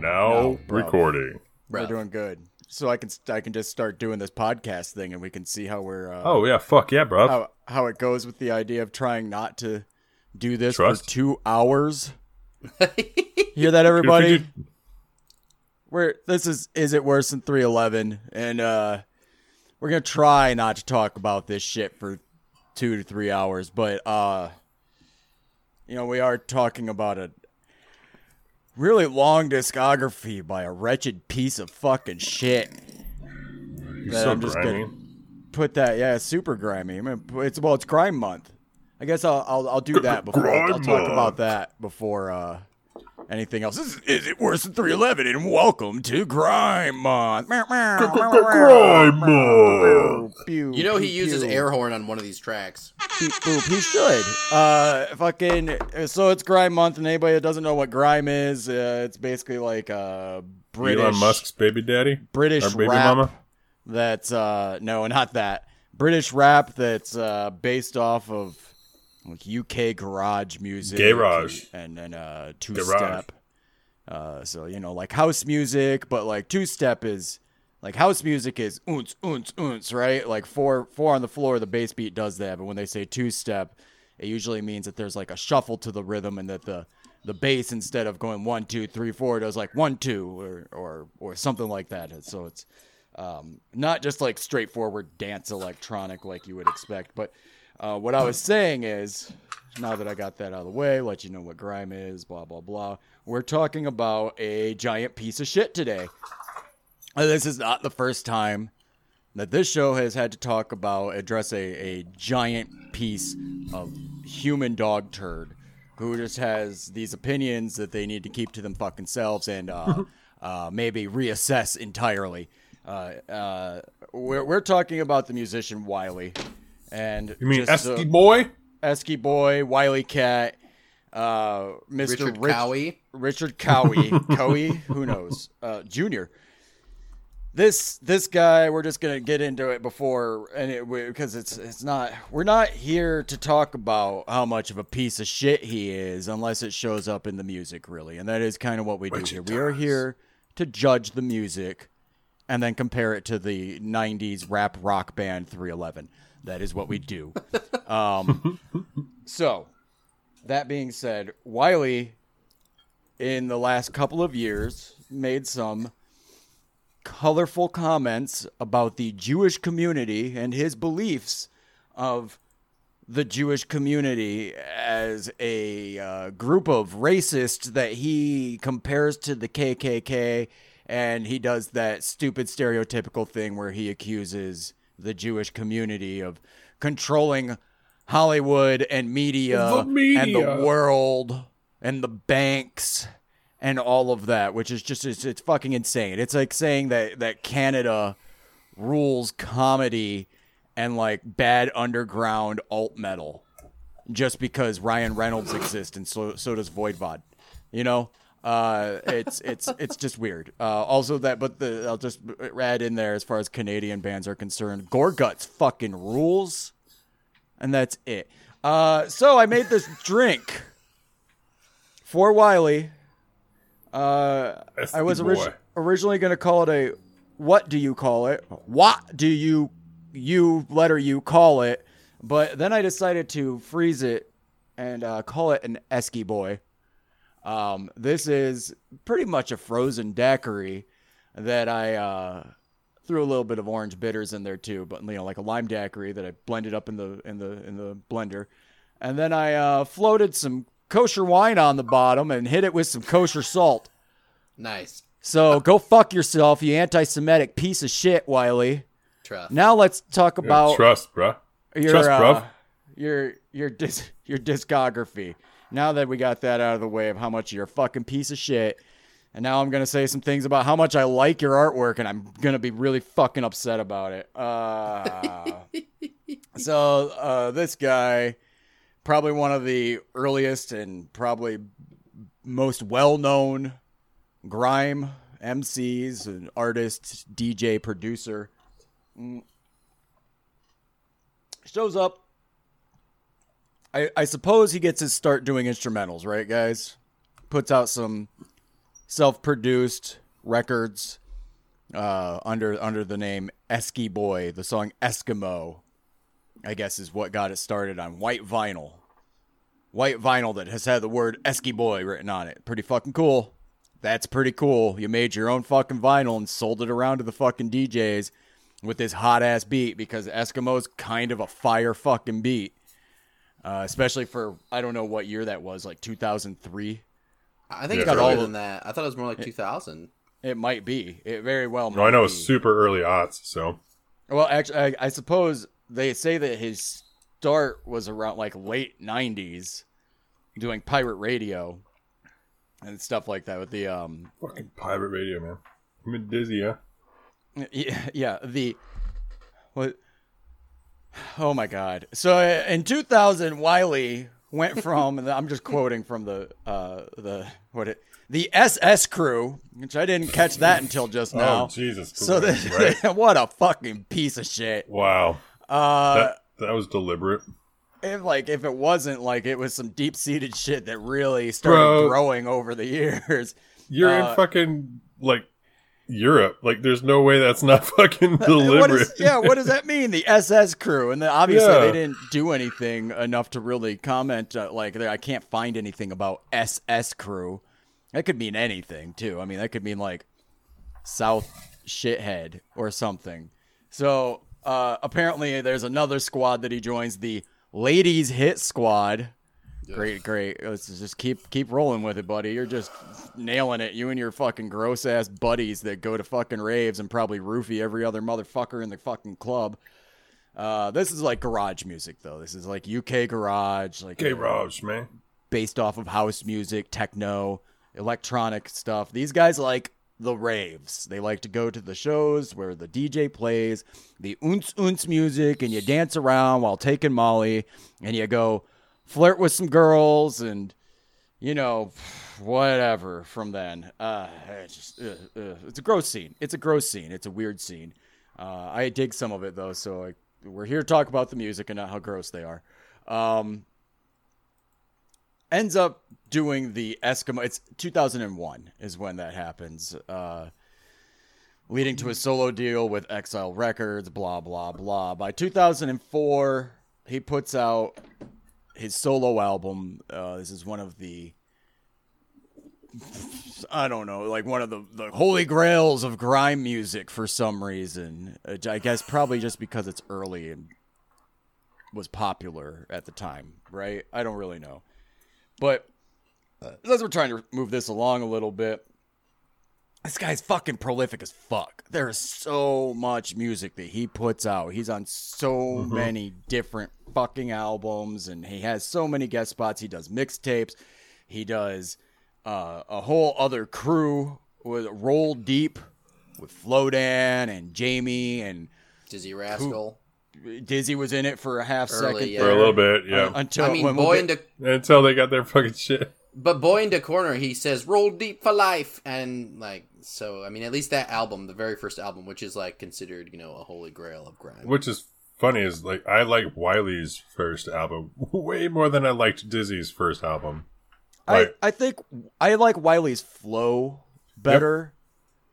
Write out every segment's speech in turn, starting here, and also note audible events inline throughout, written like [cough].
Now bro. recording. We're doing good. So I can I can just start doing this podcast thing, and we can see how we're uh, Oh yeah, fuck yeah, bro. how how it goes with the idea of trying not to do this Trust. for two hours. [laughs] Hear that, everybody? We're this is is it worse than three eleven, and uh, we're gonna try not to talk about this shit for two to three hours, but uh, you know we are talking about a really long discography by a wretched piece of fucking shit. You're so I'm just grimy. gonna put that. Yeah, it's super grimy. I mean, it's well, it's grime month. I guess I'll I'll, I'll do that before I'll, I'll talk about that before uh, anything else. Is, is it worse than 311? And welcome to Grime Month. Grime Month. You know he uses air horn on one of these tracks. Beep, boop. He should. Uh, fucking. So it's Grime Month, and anybody that doesn't know what grime is, uh, it's basically like uh, British Elon Musk's baby daddy. British Our baby rap mama? that's uh no not that British rap that's uh based off of like UK garage music Garage. and then uh two step uh so you know like house music but like two step is like house music is oons oons oons right like four four on the floor the bass beat does that but when they say two step it usually means that there's like a shuffle to the rhythm and that the the bass instead of going one two three four does like one two or or or something like that so it's um, not just like straightforward dance electronic like you would expect. But uh, what I was saying is, now that I got that out of the way, let you know what grime is, blah blah blah. We're talking about a giant piece of shit today. Uh, This is not the first time that this show has had to talk about address a, a giant piece of human dog turd who just has these opinions that they need to keep to them fucking selves and uh, [laughs] uh, maybe reassess entirely. Uh, uh, we're, we're talking about the musician Wiley. And You mean just, Esky boy? Esky Boy, Wiley Cat, uh, Mr. Richard Rich- Cowie. Richard Cowie, [laughs] Cowie, who knows, uh, Junior. This this guy, we're just gonna get into it before, and it because it's it's not we're not here to talk about how much of a piece of shit he is, unless it shows up in the music, really, and that is kind of what we do here. it We are here to judge the music, and then compare it to the '90s rap rock band 311. That is what we do. um, [laughs] so, that being said, Wiley in the last couple of years made some colorful comments about the Jewish community and his beliefs of the Jewish community as a uh, group of racists that he compares to the KKK, and he does that stupid stereotypical thing where he accuses the Jewish community of controlling Hollywood and media, The media. and the world and the banks and all of that, which is just it's, it's fucking insane. It's like saying that that Canada rules comedy and like bad underground alt metal just because Ryan Reynolds exists and so so does Voivod. You know? Uh, it's it's it's just weird. Uh, also that, but the I'll just add in there as far as Canadian bands are concerned. Gorguts fucking rules, and that's it. Uh, so I made this drink for Wiley. Uh, I was orig- originally going to call it a what do you call it? What do you you letter you call it? But then I decided to freeze it and uh, call it an Esky boy. Um, this is pretty much a frozen daiquiri that I uh, threw a little bit of orange bitters in there too, but you know, like a lime daiquiri that I blended up in the in the in the blender, and then I uh, floated some kosher wine on the bottom and hit it with some kosher salt. Nice. So go fuck yourself, you anti-Semitic piece of shit, Wiley. Truff. Now let's talk Yeah, about trust, bruh. your Trust, uh, bruv. your your dis- your discography. Now that we got that out of the way of how much you're a fucking piece of shit, and now I'm gonna say some things about how much I like your artwork, and I'm gonna be really fucking upset about it. Uh, [laughs] so uh, this guy, probably one of the earliest and probably most well-known grime MCs, and artist, DJ, producer shows up. I, I suppose he gets his start doing instrumentals, right, guys? Puts out some self-produced records uh, under under the name Esky Boy. The song Eskimo, I guess, is what got it started on white vinyl. White vinyl that has had the word Esky Boy written on it. Pretty fucking cool. That's pretty cool. You made your own fucking vinyl and sold it around to the fucking DJs with this hot ass beat because Eskimo's kind of a fire fucking beat. Uh, especially for I don't know what year that was, like 2003. I think Yeah, it's got all earlier the- than that. I thought it was more like 2000. It might be. It very well. No, I know be. it's super early odds. so Well, actually, I, I suppose they say that his start was around like late '90s, doing pirate radio and stuff like that with the um fucking pirate radio, man. I'm in dizzy, huh? [laughs] yeah, yeah the what oh my god so uh, in 2000 wiley went from and i'm just quoting from the uh the what it the ss crew which i didn't catch that until just now Oh Jesus! so Christ, this, [laughs] right? what a fucking piece of shit wow, uh that that was deliberate. if like if it wasn't like it was some deep seated shit that really started Bro. growing over the [laughs] years. You're Uh, in fucking like Europe. Like, there's no way that's not [laughs] fucking What deliberate. is, yeah, what does that mean? The SS crew, and then obviously Yeah. they didn't do anything enough to really comment. Uh, like I can't find anything about SS crew. That could mean anything too. I mean, that could mean like South shithead or something. So uh, apparently, there's another squad that he joins, the Ladies Hit Squad. Great, great. Let's just keep keep rolling with it, buddy. You're just nailing it. You and your fucking gross ass buddies that go to fucking raves and probably roofie every other motherfucker in the fucking club. Uh, this is like garage music though. This is like UK garage, like uh, man. based off of house music, techno, electronic stuff. These guys like the raves. They like to go to the shows where the DJ plays the oonce oonce music and you dance around while taking Molly and you go flirt with some girls and you know whatever from then. Uh, it's just uh, uh, it's a gross scene. It's a gross scene. It's a weird scene. Uh, I dig some of it though, so I, we're here to talk about the music and not how gross they are. Um, ends up doing the Eskimo. It's 2001 is when that happens. Uh, leading to a solo deal with XL Records. Blah blah blah. By 2004, he puts out his solo album. Uh, this is one of the. I don't know, like one of the, the holy grails of grime music for some reason. Uh, I guess probably just because it's early and was popular at the time, right? I don't really know. But as we're trying to move this along a little bit, this guy's fucking prolific as fuck. There is so much music that he puts out. He's on so many different fucking albums and he has so many guest spots. He does mixtapes. He does uh, a whole other crew with Roll Deep with Flowdan and Jamie and Dizzee Rascal. Dizzee was in it for a half Early, second yeah. For a little bit, yeah. uh, until I mean, when we'll boy get- into Until they got their fucking shit. But boy in the corner, he says "roll deep for life," and like so. I mean, at least that album, the very first album, which is like considered, you know, a holy grail of grime. Which is funny is like I like Wiley's first album [laughs] way more than I liked Dizzee's first album. I, I think I like Wiley's flow better.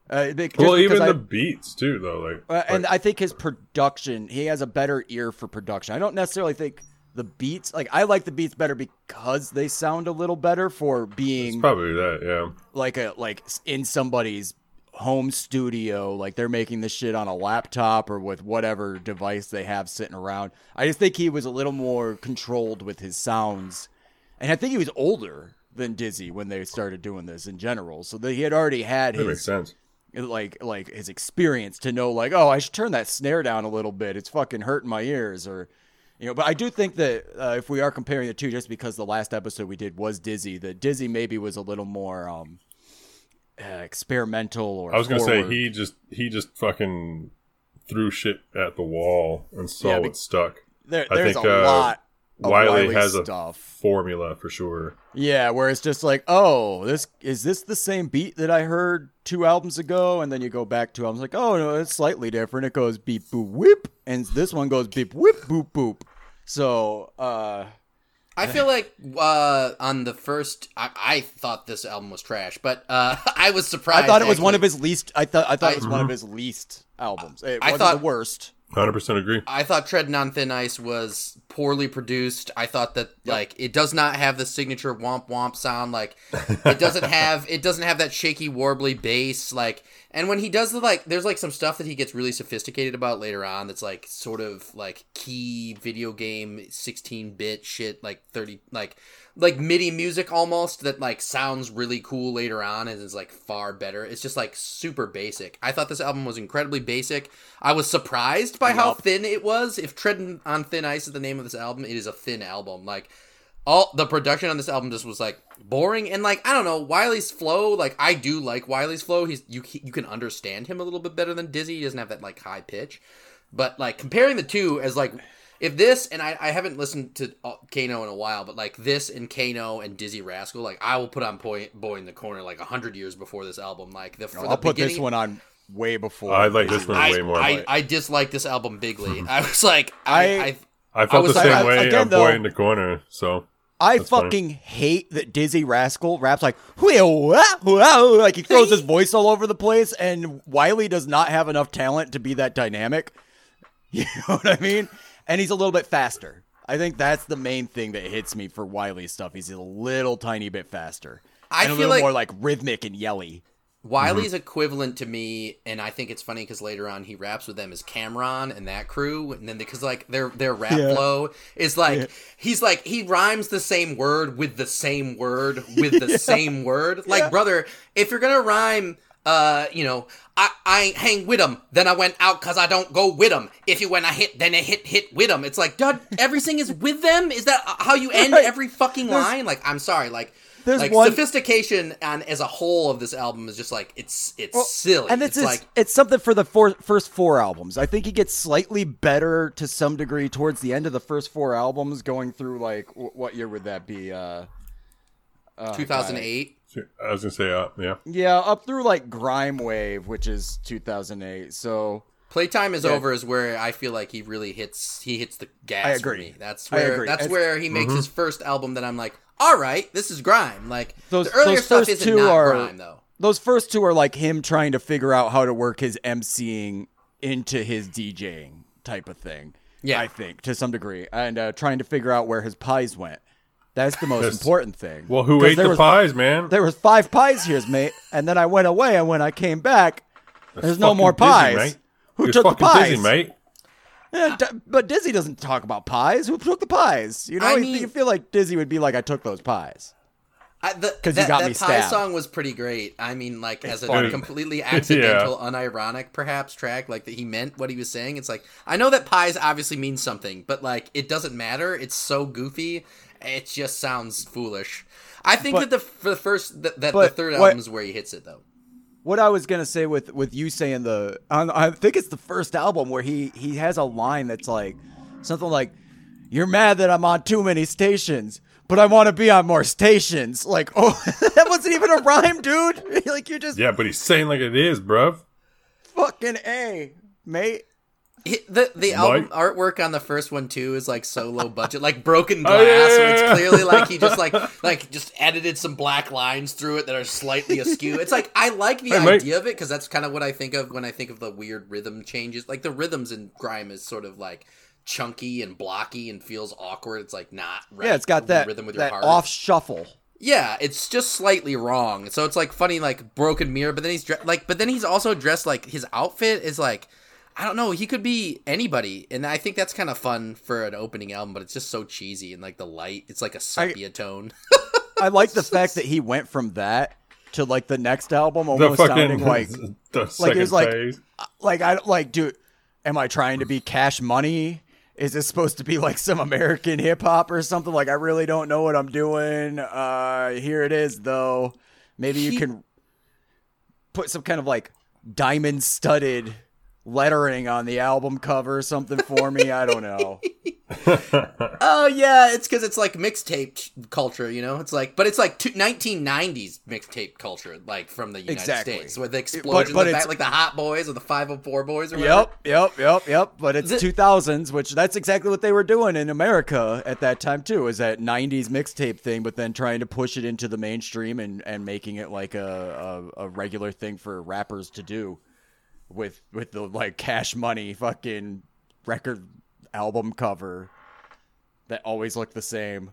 Uh, be- just well, because even I- the beats too, though. Like, uh, and like, I think his production, he has a better ear for production. I don't necessarily think the beats, like I like the beats better because they sound a little better for it's being probably that. Yeah. like a like in somebody's home studio, like they're making this shit on a laptop or with whatever device they have sitting around. I just think he was a little more controlled with his sounds, and I think he was older than Dizzee when they started doing this in general. So that he had already had That makes his sense. like like his experience to know like oh I should turn that snare down a little bit. It's fucking hurting my ears or. You know, but I do think that uh, if we are comparing the two, just because the last episode we did was Dizzee, that Dizzee maybe was a little more um, uh, experimental or. I was gonna say he just he just fucking threw shit at the wall and saw Yeah, what stuck. There, I there's think, a uh, lot. Of Wiley Wiley has a formula for sure. Yeah, where it's just like, oh, this is this the same beat that I heard two albums ago, and then you go back two albums, like, oh no, it's slightly different. It goes beep boop whip, and this one goes beep whip boop boop. So, uh, I feel like uh, on the first, I, I thought this album was trash, but uh, [laughs] I was surprised. I thought it was one of his least. I thought I thought it was I- one of his least albums. It I wasn't thought- the worst. Hundred percent agree. I thought Treading on Thin Ice was poorly produced. I thought that like it does not have the signature womp womp sound. Like it doesn't [laughs] have it doesn't have that shaky warbly bass. Like and when he does the like, there's like some stuff that he gets really sophisticated about later on. That's like sort of like key video game 16 bit shit. Like 30 like like MIDI music almost that like sounds really cool later on and is like far better. It's just like super basic. I thought this album was incredibly basic. I was surprised by how thin it was. If Treading on Thin Ice is the name of this album, it is a thin album. Like all the production on this album just was like boring and like I don't know Wiley's flow. Like I do like Wiley's flow. He's you you can understand him a little bit better than Dizzee. He doesn't have that like high pitch. But like comparing the two as like if this and I, I haven't listened to uh, Kano in a while, but like this and Kano and Dizzee Rascal, like I will put on Boy, Boy in the Corner like a hundred years before this album. Like the for I'll put this one on way before. I like this one I, way more. I, I dislike this album bigly. [laughs] I was like, I, I- I, I felt was the like- same I- way. again, a boy though- in the corner. So I That's funny. fucking hate that Dizzee Rascal raps like "Whoa, wah, whoa," like he throws his [laughs] voice all over the place, and Wiley does not have enough talent to be that dynamic. [laughs] You know what I mean? And he's a little bit faster. I think that's the main thing that hits me for Wiley's stuff. He's a little tiny bit faster. I and a feel little like- more like rhythmic and yelly. Wiley's Mm-hmm. equivalent to me, and I think it's funny because later on he raps with them as Cameron and that crew, and then because like their their rap Yeah. flow is like he's like he rhymes the same word with the same word with the [laughs] same word. Like brother, if you're gonna rhyme. Uh, you know, I, I ain't hang with 'em. Then I went out cause I don't go with 'em. If you when I hit, then I hit hit with 'em. It's like, dude, everything is with them. Is that how you end [laughs] Right. every fucking There's- line? Like, I'm sorry, like, there's like one- sophistication and as a whole of this album is just like it's it's silly. And it's, it's, it's like it's something for the four, first four albums. I think he gets slightly better to some degree towards the end of the first four albums, going through like wh- what year would that be? Uh, oh, 2008. I was gonna say, uh, yeah. Yeah, up through like Grime Wave, which is 2008. So Playtime is Yeah. over is where I feel like he really hits he hits the gas I for agree. me. That's I where agree. that's It's- where he makes Mm-hmm. his first album that I'm like, all right, this is grime. Like Those- the earlier those stuff first isn't two not are- grime though. those first two are like him trying to figure out how to work his MCing into his DJing type of thing. Yeah. I think to some degree, and uh, trying to figure out where his pies went. That's the most important thing. Well, who ate there the was- pies, man? There was five pies here, mate, and then I went away, and when I came back, there's no more Dizzee, pies. mate. Who You're took the pies? Dizzee, mate. Yeah, D- but Dizzee doesn't talk about pies. Who took the pies? You know, I you- mean- you feel like Dizzee would be like, "I took those pies." I, the, 'Cause you that, got that me pie song was pretty great. I mean, like as a funny. completely [laughs] accidental, unironic, perhaps track, like that he meant what he was saying. It's like I know that pies obviously means something, but like it doesn't matter. It's so goofy. It just sounds foolish. I think But- that the for the first that, that the third what- album is where he hits it though. What I was gonna say with with you saying the, on, I think it's the first album where he he has a line that's like something like, "You're mad that I'm on too many stations." But I want to be on more stations. Like, [laughs] oh, that wasn't even a rhyme, dude. [laughs] like, you're just Yeah, but he's saying like it is, bruv. fucking a, mate. He- The the album Mike? artwork on the first one too is like so low budget, like broken glass. Oh, yeah, where yeah, it's clearly like he just like [laughs] like just edited some black lines through it that are slightly askew. It's like I like the Hey, Mike. idea of it because that's kind of what I think of when I think of the weird rhythm changes. Like the rhythms in grime is sort of like chunky and blocky and feels awkward. It's like not right, Yeah, it's got that rhythm with your that heart. off shuffle. Yeah, it's just slightly wrong. So it's like funny, like broken mirror. But then he's dre- like, but then he's also dressed like his outfit is like, I don't know. He could be anybody, and I think that's kind of fun for an opening album. But it's just so cheesy and like the light, it's like a sepia tone. [laughs] I like the [laughs] fact that he went from that to like the next album The almost fucking sounding like [laughs] the second was like- phase. like I like dude am I trying to be cash money? Is this supposed to be like some American hip hop or something? Like I really don't know what I'm doing. Uh here it is though. Maybe you He- can put some kind of like diamond studded lettering on the album cover or something for me. I don't know. [laughs] Oh yeah, it's because it's like mixtape culture, you know. It's like, but it's like two, 1990s mixtape culture, like from the United Exactly. States, with the explosion, but the it's- back, like the Hot Boys or the 504 Boys or whatever. Yep, yep, yep, yep. But it's The- 2000s, which that's exactly what they were doing in America at that time too. Is that 90s mixtape thing, but then trying to push it into the mainstream and and making it like a a, a regular thing for rappers to do with with the like cash money fucking record album cover that always look the same.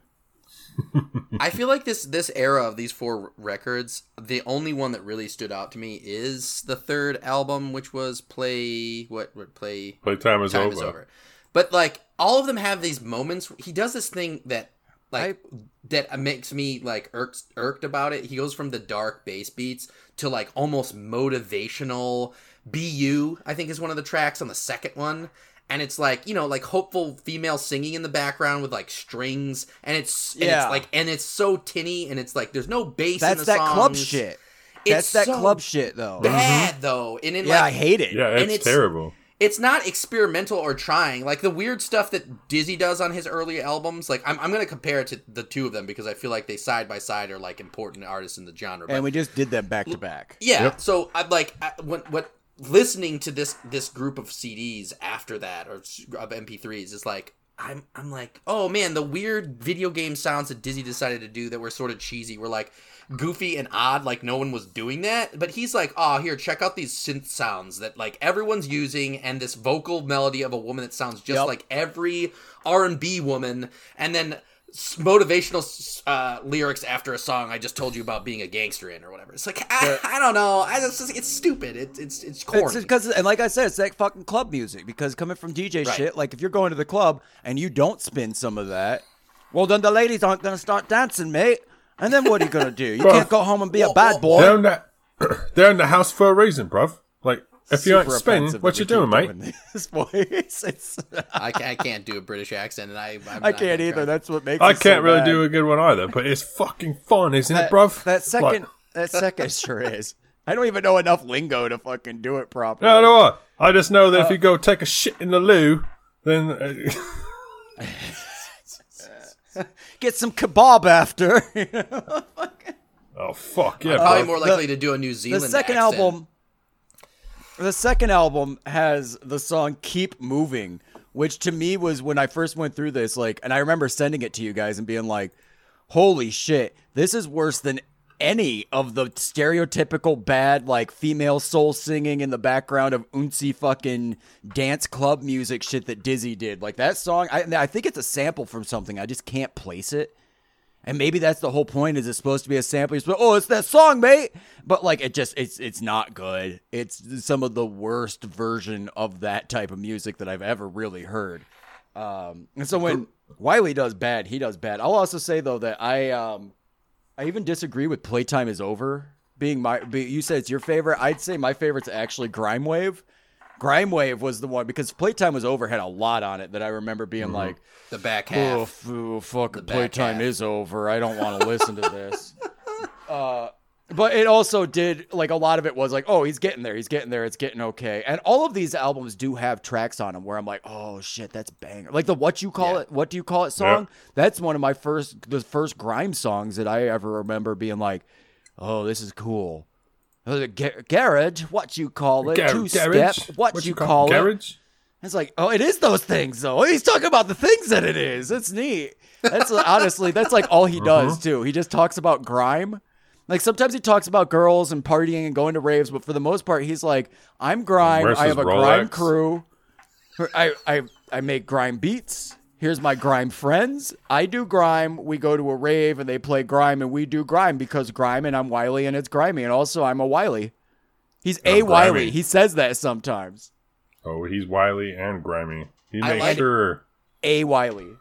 [laughs] I feel like this this era of these four records, the only one that really stood out to me is the third album, which was Play what what Play Playtime is Time over. is over. But like all of them have these moments. He does this thing that like that makes me like irked irked about it. He goes from the dark bass beats to like almost motivational. "Bu" I think is one of the tracks on the second one. And it's like you know, like hopeful female singing in the background with like strings, and it's and Yeah. it's like and it's so tinny, and it's like there's no bass. in That's the that club shit. It's That's that so club shit though. Bad mm-hmm. though, and in Yeah, like I hate it. Yeah, And it's, it's- terrible. it's not experimental or trying. Like the weird stuff that Dizzee does on his early albums. Like I'm, I'm gonna compare it to the two of them because I feel like they side by side are like important artists in the genre. But And we just did them back to back. yeah, Yep. so I'm like I, when what listening to this this group of CDs after that or of MP3s is like. I'm, I'm like, oh man, the weird video game sounds that Dizzee decided to do that were sort of cheesy were like goofy and odd, like no one was doing that. But he's like, oh, here, check out these synth sounds that like everyone's using, and this vocal melody of a woman that sounds just Yep. like every R and B woman, and then motivational uh, lyrics after a song I just told you about being a gangster in or whatever. It's like I, I don't know, I just it's stupid. It, it's it's corny. It's because, and like I said, it's that fucking club music. Because coming from DJ Right. shit, like if you're going to the club and you don't spin some of that, well, then the ladies aren't gonna start dancing, mate. And then what are you gonna do? You Bruh. can't go home and be a bad boy. They're in the [clears throat] they're in the house for a reason, bruv. Like if you ain't Super spinning, offensive what you we doing, keep mate? This [laughs] voice, it's, I, ca- I can't do a British accent, and I I'm I can't either. try. That's what makes. I it so can't really bad. do a good one either, but it's fucking fun, isn't that, it, bruv? That second, Like, that second [laughs] sure is. I don't even know enough lingo to fucking do it properly. no, no, what? I just know that if Uh, you go take a shit in the loo, then uh, [laughs] Get some kebab after. oh fuck yeah, Probably bruv. more likely to do a New Zealand. the second accent. album the second album has the song keep moving which to me was when i first went through this like and i remember sending it to you guys and being like holy shit this is worse than any of the stereotypical bad like female soul singing in the background of uncy fucking dance club music shit that dizzee did. Like that song i, I think it's a sample from something. I just can't place it and maybe that's the whole point. Is it's supposed to be a sample? You're supposed, oh, it's that song, mate. But like, it just it's it's not good. It's some of the worst version of that type of music that I've ever really heard. Um, and so when Wiley does bad, he does bad. I'll also say though that I um, I even disagree with "Playtime Is Over" being my. Be, you said it's your favorite. I'd say my favorite's actually "Grime Wave." Grime Wave was the one because "Playtime Was Over" had a lot on it that I remember being like. the back Oh, half. oh, fucking back playtime half. is over. I don't want to [laughs] listen to this. Uh, but it also did like a lot of it was like, oh, he's getting there, he's getting there, it's getting okay. And all of these albums do have tracks on them where I'm like, oh shit, that's banger. Like the what you call Yeah. it, what do you call it song? That's one of my first, the first grime songs that I ever remember being like, oh, this is cool. Uh, ga- garage, what you call it? Gar- Two garage? step, what, you call, it? Garage? It's like, oh, it is those things, though. He's talking about the things that it is. It's neat. That's [laughs] honestly, that's like all he does too. He just talks about grime. Like sometimes he talks about girls and partying and going to raves, but for the most part, he's like, I'm grime. I have a grime crew. I, I, I make grime beats. Here's my grime friends. I do grime. We go to a rave and they play grime, and we do grime because grime and I'm Wiley and it's grimy, and also I'm a Wiley. He's a I'm Wiley. grimy. He says that sometimes. Oh, he's Wiley and grimy. He I makes like- sure. A Wiley.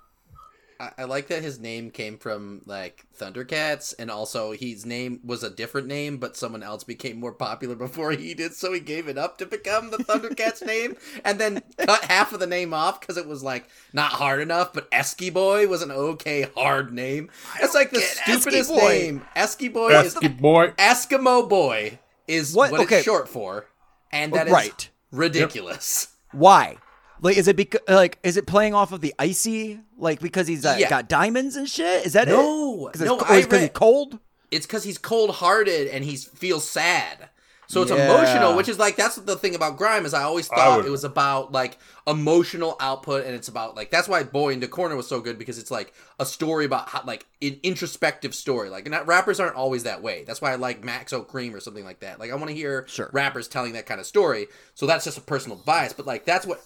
I, I like that his name came from like Thundercats, and also his name was a different name, but someone else became more popular [laughs] before he did, so he gave it up to become the Thundercats [laughs] name, and then cut half of the name off because it was like not hard enough. But Esky Boy was an okay hard name. It's like the stupidest Esky name. Esky Boy is Esky boy. Eskimo Boy is What? what, Okay. it's short for, and that is right. ridiculous. Why? Like, is it because like is it playing off of the icy? Like because he's uh, Yeah. got diamonds and shit? Is that No, it? No, I because he's cold. It's because he's cold hearted and he feels sad. So it's Yeah. emotional, which is like that's the thing about grime is I always I thought would- it was about like emotional output and it's about like that's why Boy in the Corner was so good because it's like a story about how like an introspective story. Like not rappers aren't always that way. That's why I like Max O'Cream or something like that. Like I want to hear Sure. rappers telling that kind of story. So that's just a personal bias, but like that's what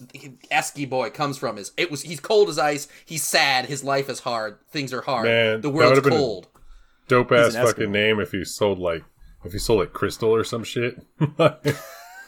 Esky Boy comes from is it was he's cold as ice, he's sad, his life is hard, things are hard, Man, the world's would've been a- cold. Dope ass fucking name if he sold like if he sold like crystal or some shit. [laughs]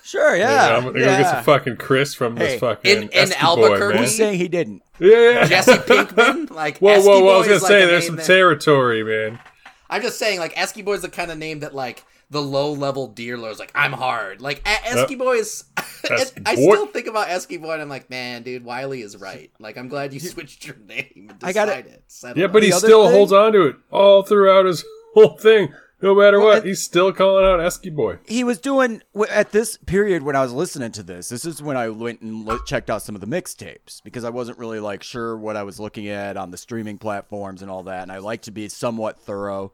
Sure, yeah. I'm gonna go get some fucking Chris from Hey, this fucking in- in Albuquerque? boy. Who's saying he didn't? Yeah. Jesse [laughs] Pinkman, like Whoa, Esky whoa, whoa! I was gonna is, like, say there's some that- territory, man. I'm just saying, like Esky Boy is the kind of name that like the low level dealer is like, I'm hard. Like a- Esky Boy is. [laughs] Esky I still think about Esky Boy, and I'm like, man, dude, Wiley is right. Like, I'm glad you switched your name. And I gotta- decided. Yeah, but he still thing- holds on to it all throughout his whole thing. No matter Well, what, he's still calling out Esky boy. he was doing at this period when I was listening to this. This is when I went and lo- checked out some of the mixtapes because I wasn't really like sure what I was looking at on the streaming platforms and all that, and I like to be somewhat thorough.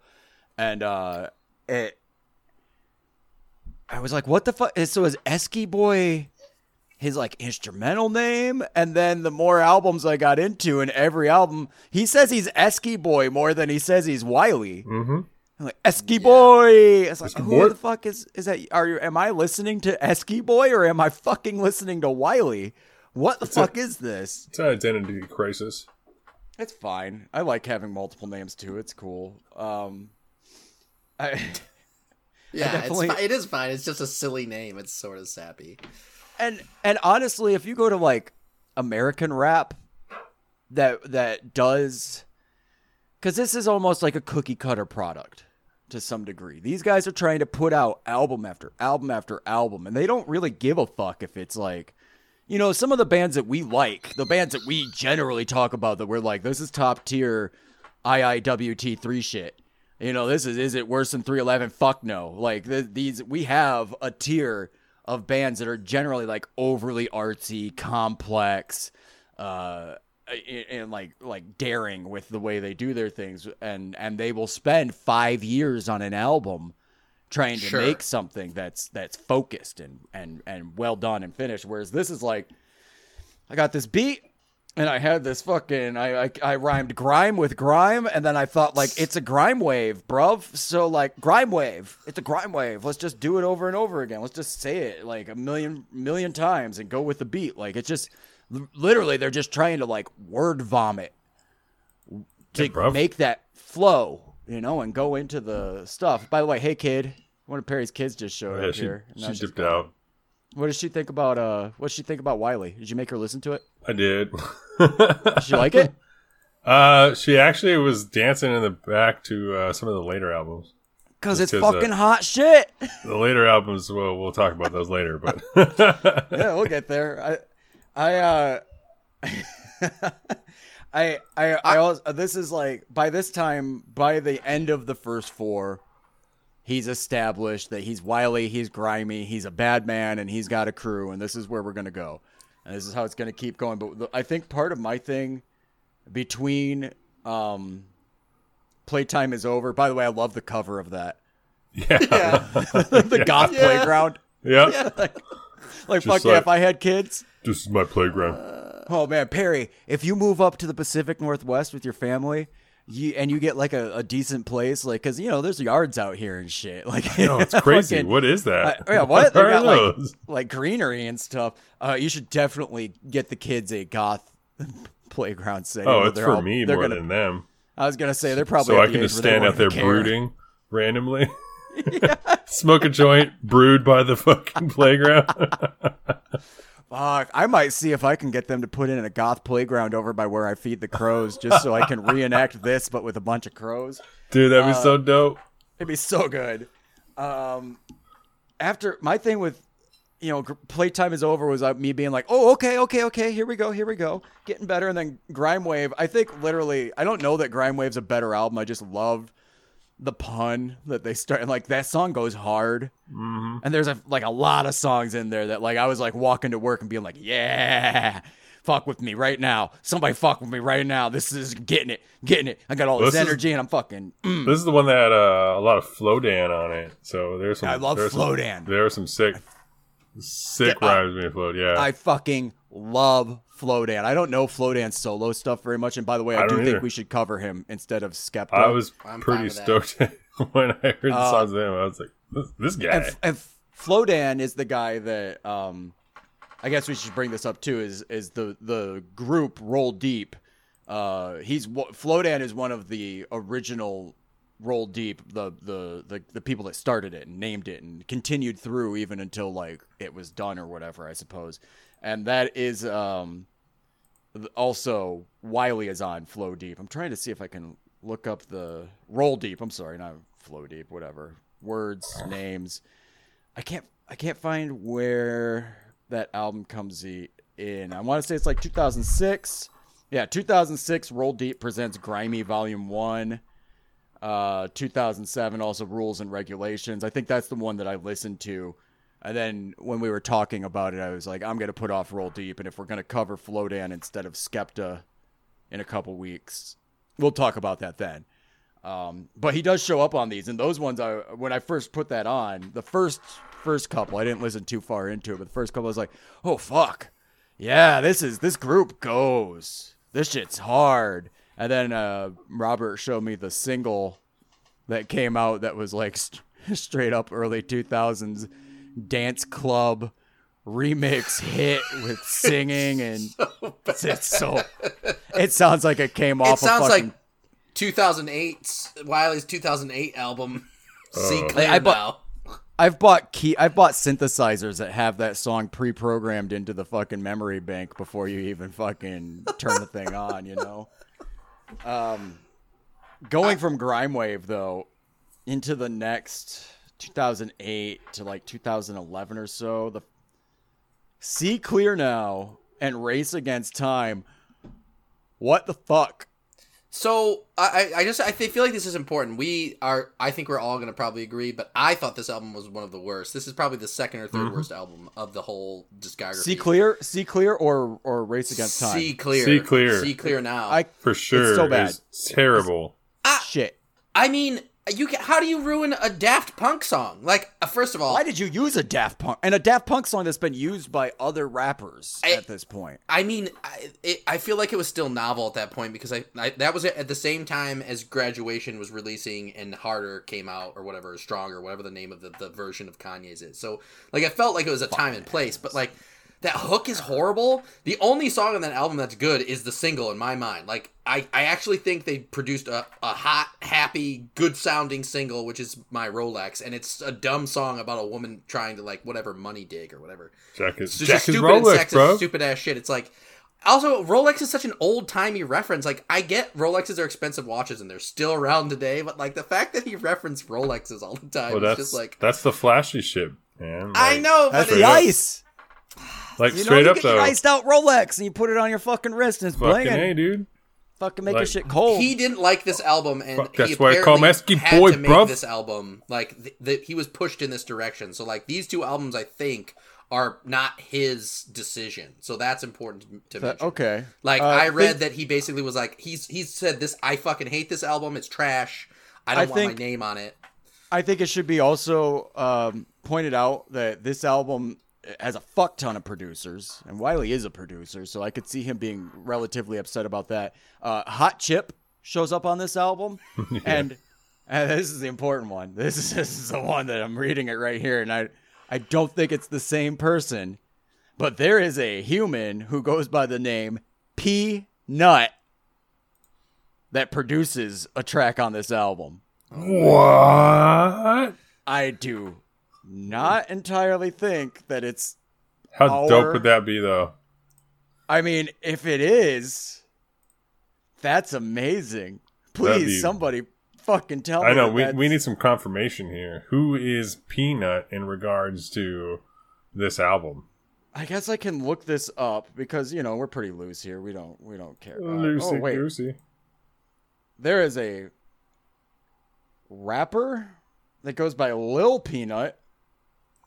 And uh, it, I was like, "What the fuck?" So is Esky Boy his like instrumental name? And then the more albums I got into, and every album he says he's Esky Boy more than he says he's Wiley. Mm-hmm. I'm like Esky boy. It's like Esky who boy? the fuck is is that? Are you? Am I listening to Esky boy or am I fucking listening to Wiley? What the fuck is this? It's an identity crisis. It's fine. I like having multiple names too. It's cool. Um, I [laughs] yeah, definitely- it's fi- it is fine. It's just a silly name. It's sort of sappy. and and honestly, if you go to like American rap, that that does, because this is almost like a cookie cutter product to some degree. These guys are trying to put out album after album after album, and they don't really give a fuck if it's like. You know, some of the bands that we like, the bands that we generally talk about that we're like, this is top tier IIWT3 shit. You know, this is, is it worse than 311? Fuck no. Like, th- these, we have a tier of bands that are generally like overly artsy, complex, uh, and, and like like daring with the way they do their things, and and they will spend five years on an album trying to Sure. make something that's that's focused and and and well done and finished. Whereas this is like, I got this beat. And I had this fucking I, I I rhymed grime with grime, and then I thought like [laughs] it's a grime wave, bruv. So like grime wave, it's a grime wave. Let's just do it over and over again. Let's just say it like a million million times and go with the beat. Like it's just l- literally they're just trying to like word vomit to Yeah, make that flow, you know, and go into the stuff. By the way, hey kid, one of Perry's kids just showed Yeah, up she, here. she dipped gone. out. What does she think about uh? What does she think about Wiley? Did you make her listen to it? I did. Does she like it? [laughs] uh, she actually was dancing in the back to uh, some of the later albums. Cause Just it's 'cause, uh, fucking hot shit. The later albums, well, we'll talk about those later. But [laughs] yeah, we'll get there. I, uh, [laughs] I, I, I also. This is like by this time, by the end of the first four, he's established that he's wily, he's grimy, he's a bad man, and he's got a crew, and this is where we're gonna go, and this is how it's gonna keep going. But the, I think part of my thing between um, playtime is over. By the way, I love the cover of that. yeah, Yeah, [laughs] the goth playground. yeah, [laughs] like, [laughs] like Just fuck yeah, if I had kids. this is my playground. Oh man, Perry, if you move up to the Pacific Northwest with your family, you and you get like a, a decent place, like because you know there's yards out here and shit. [laughs] Like, No, it's crazy. fucking- what is that? uh, yeah, what? They [laughs] got like, like greenery and stuff. Uh, you should definitely get the kids a goth playground setting. Oh, it's for all- me more gonna, than them. I was gonna say they're probably So I can just stand out there care. brooding randomly. [laughs] Smoke a joint, brood by the fucking playground. [laughs] Fuck, I might see if I can get them to put in a goth playground over by where I feed the crows, just so I can reenact this, but with a bunch of crows. Dude, that'd be Uh, so dope. It'd be so good. Um, after my thing with, you know, playtime is over was uh, me being like, oh, okay, okay, okay, here we go, here we go, getting better. And then Grime Wave, I think literally, I don't know that Grime Wave's a better album. I just love the pun that they start like that song goes hard hmm and there's a, like a lot of songs in there that like i was like walking to work and being like yeah fuck with me right now somebody fuck with me right now this is getting it getting it i got all this, This is- energy and i'm fucking mm. This is the one that had uh, a lot of Flowdan on it. So there's some. I love there's some- Flowdan. There are some sick, sick Yeah, uh, rhymes being flowed. Yeah. i fucking love flowdan i don't know flowdan's solo stuff very much and by the way i, I do don't think we should cover him instead of skepta I was I'm pretty stoked [laughs] when I heard the Uh, songs of him. I was like, this, this guy. and, and Flowdan is the guy that um, I guess we should bring this up too. Is is the the group Roll Deep? Uh, he's Flowdan is one of the original Roll Deep, the, the the the people that started it and named it and continued through even until like it was done or whatever, I suppose. And that is um, also Wiley is on Flow Deep. I'm trying to see if I can look up the Roll Deep. I'm sorry, not Flow Deep. Whatever words, [sighs] names. I can't I can't find where that album comes in. I want to say it's like 2006. Yeah, 2006. Roll Deep presents Grimy Volume One. Uh, 2007 also Rules and Regulations. I think that's the one that I listened to. And then when we were talking about it, I was like, I'm gonna put off Roll Deep, and if we're gonna cover Flowdan instead of Skepta in a couple weeks, we'll talk about that then. Um, but he does show up on these, and those ones I when I first put that on, the first first couple I didn't listen too far into it, but the first couple I was like, oh fuck, yeah, this is this group goes, this shit's hard. And then uh, Robert showed me the single that came out that was like st- [laughs] straight up early 2000s dance club remix hit with [laughs] singing and it's so it sounds like it came off It sounds a fucking, like 2008 Wiley's 2008 album. See Oh. clear I bought- now. I've bought key. I've bought synthesizers that have that song pre-programmed into the fucking memory bank before you even fucking turn the thing on. You know. Um, going from grime wave though into the next 2008 to like 2011 or so, the see clear now and race against time. What the fuck? So I, I I just I feel like this is important. We are I think we're all gonna probably agree, but I thought this album was one of the worst. This is probably the second or 3rd mm-hmm. worst album of the whole discography. See clear, see clear, or or race against time. See clear. See clear. See clear now. I For sure. so bad. It's terrible. shit. I mean, you can, how do you ruin a Daft Punk song? Like, uh, first of all, Why did you use a Daft Punk and a Daft Punk song that's been used by other rappers I- at this point? I mean, I, it, I feel like it was still novel at that point because I, I that was at the same time as Graduation was releasing and Harder came out or whatever, or Stronger, whatever the name of the, the version of Kanye's is. So like, I felt like it was a time and place, but like that hook is horrible. The only song on that album that's good is the single in my mind. Like, I, I actually think they produced a, a hot, happy, good sounding single, which is my Rolex, and it's a dumb song about a woman trying to like whatever money dig or whatever. Jack is, It's just is stupid and Rolex, sexist, bro. stupid ass shit. It's like also Rolex is such an old timey reference. Like I get Rolexes are expensive watches and they're still around today, but like the fact that he referenced Rolexes all the time Well, is that's just like that's the flashy shit, man. I Like- know, That's but the it, ice. Like You know, straight you up get your though. iced out Rolex and you put it on your fucking wrist and it's Fucking blinging. hey, dude. Fucking make your Like- shit cold. he didn't like this album, and Fuck, he that's why I call him apparently Esky had Boy, to make bruv. this album. Like th- th- he was pushed in this direction. So like these two albums, I think are not his decision. So that's important to, to That- mention. okay. Like Uh, I read think- that he basically was like he's he said this I fucking hate this album. It's trash. I don't I want think- my name on it. I think it should be also um, pointed out that this album has a fuck ton of producers, and Wiley is a producer, so I could see him being relatively upset about that. Uh, Hot Chip shows up on this album, [laughs] and, and this is the important one. This is this is the one that I'm reading it right here, and I I don't think it's the same person, but there is a human who goes by the name P Nut that produces a track on this album. What? I do not entirely think that it's. How Our- dope would that be, though? I mean, if it is, that's amazing. Please, be- somebody fucking tell me. I know we that's- we need some confirmation here. Who is Peanut in regards to this album? I guess I can look this up because you know we're pretty loose here. We don't we don't care. Lucy oh wait, Goosey. there is a rapper that goes by Lil Peanut.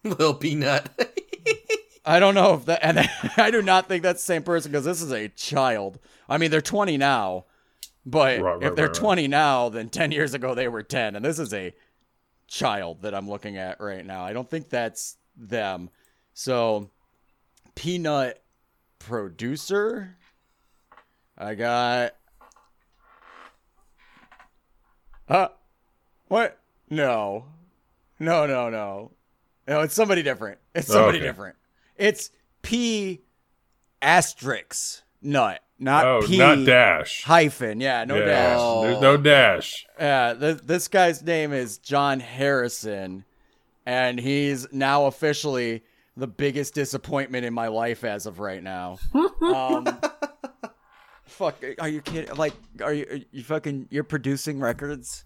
[laughs] Little peanut. [laughs] I don't know if that, and [laughs] I do not think that's the same person because this is a child. I mean, they're 20 now, but Right, if they're right, right. 20 now, then 10 years ago they were 10, and this is a child that I'm looking at right now. I don't think that's them. So, Peanut producer. I got. Huh? What? No. No, no, no. No, it's somebody different. It's somebody Okay. different. It's P asterisk nut, not Oh, P not dash. hyphen. Yeah, no yeah, dash. Oh. there's no dash. Yeah, th- this guy's name is John Harrison, and he's now officially the biggest disappointment in my life as of right now. [laughs] um, fuck, are you kidding? Like, are you are you fucking? You're producing records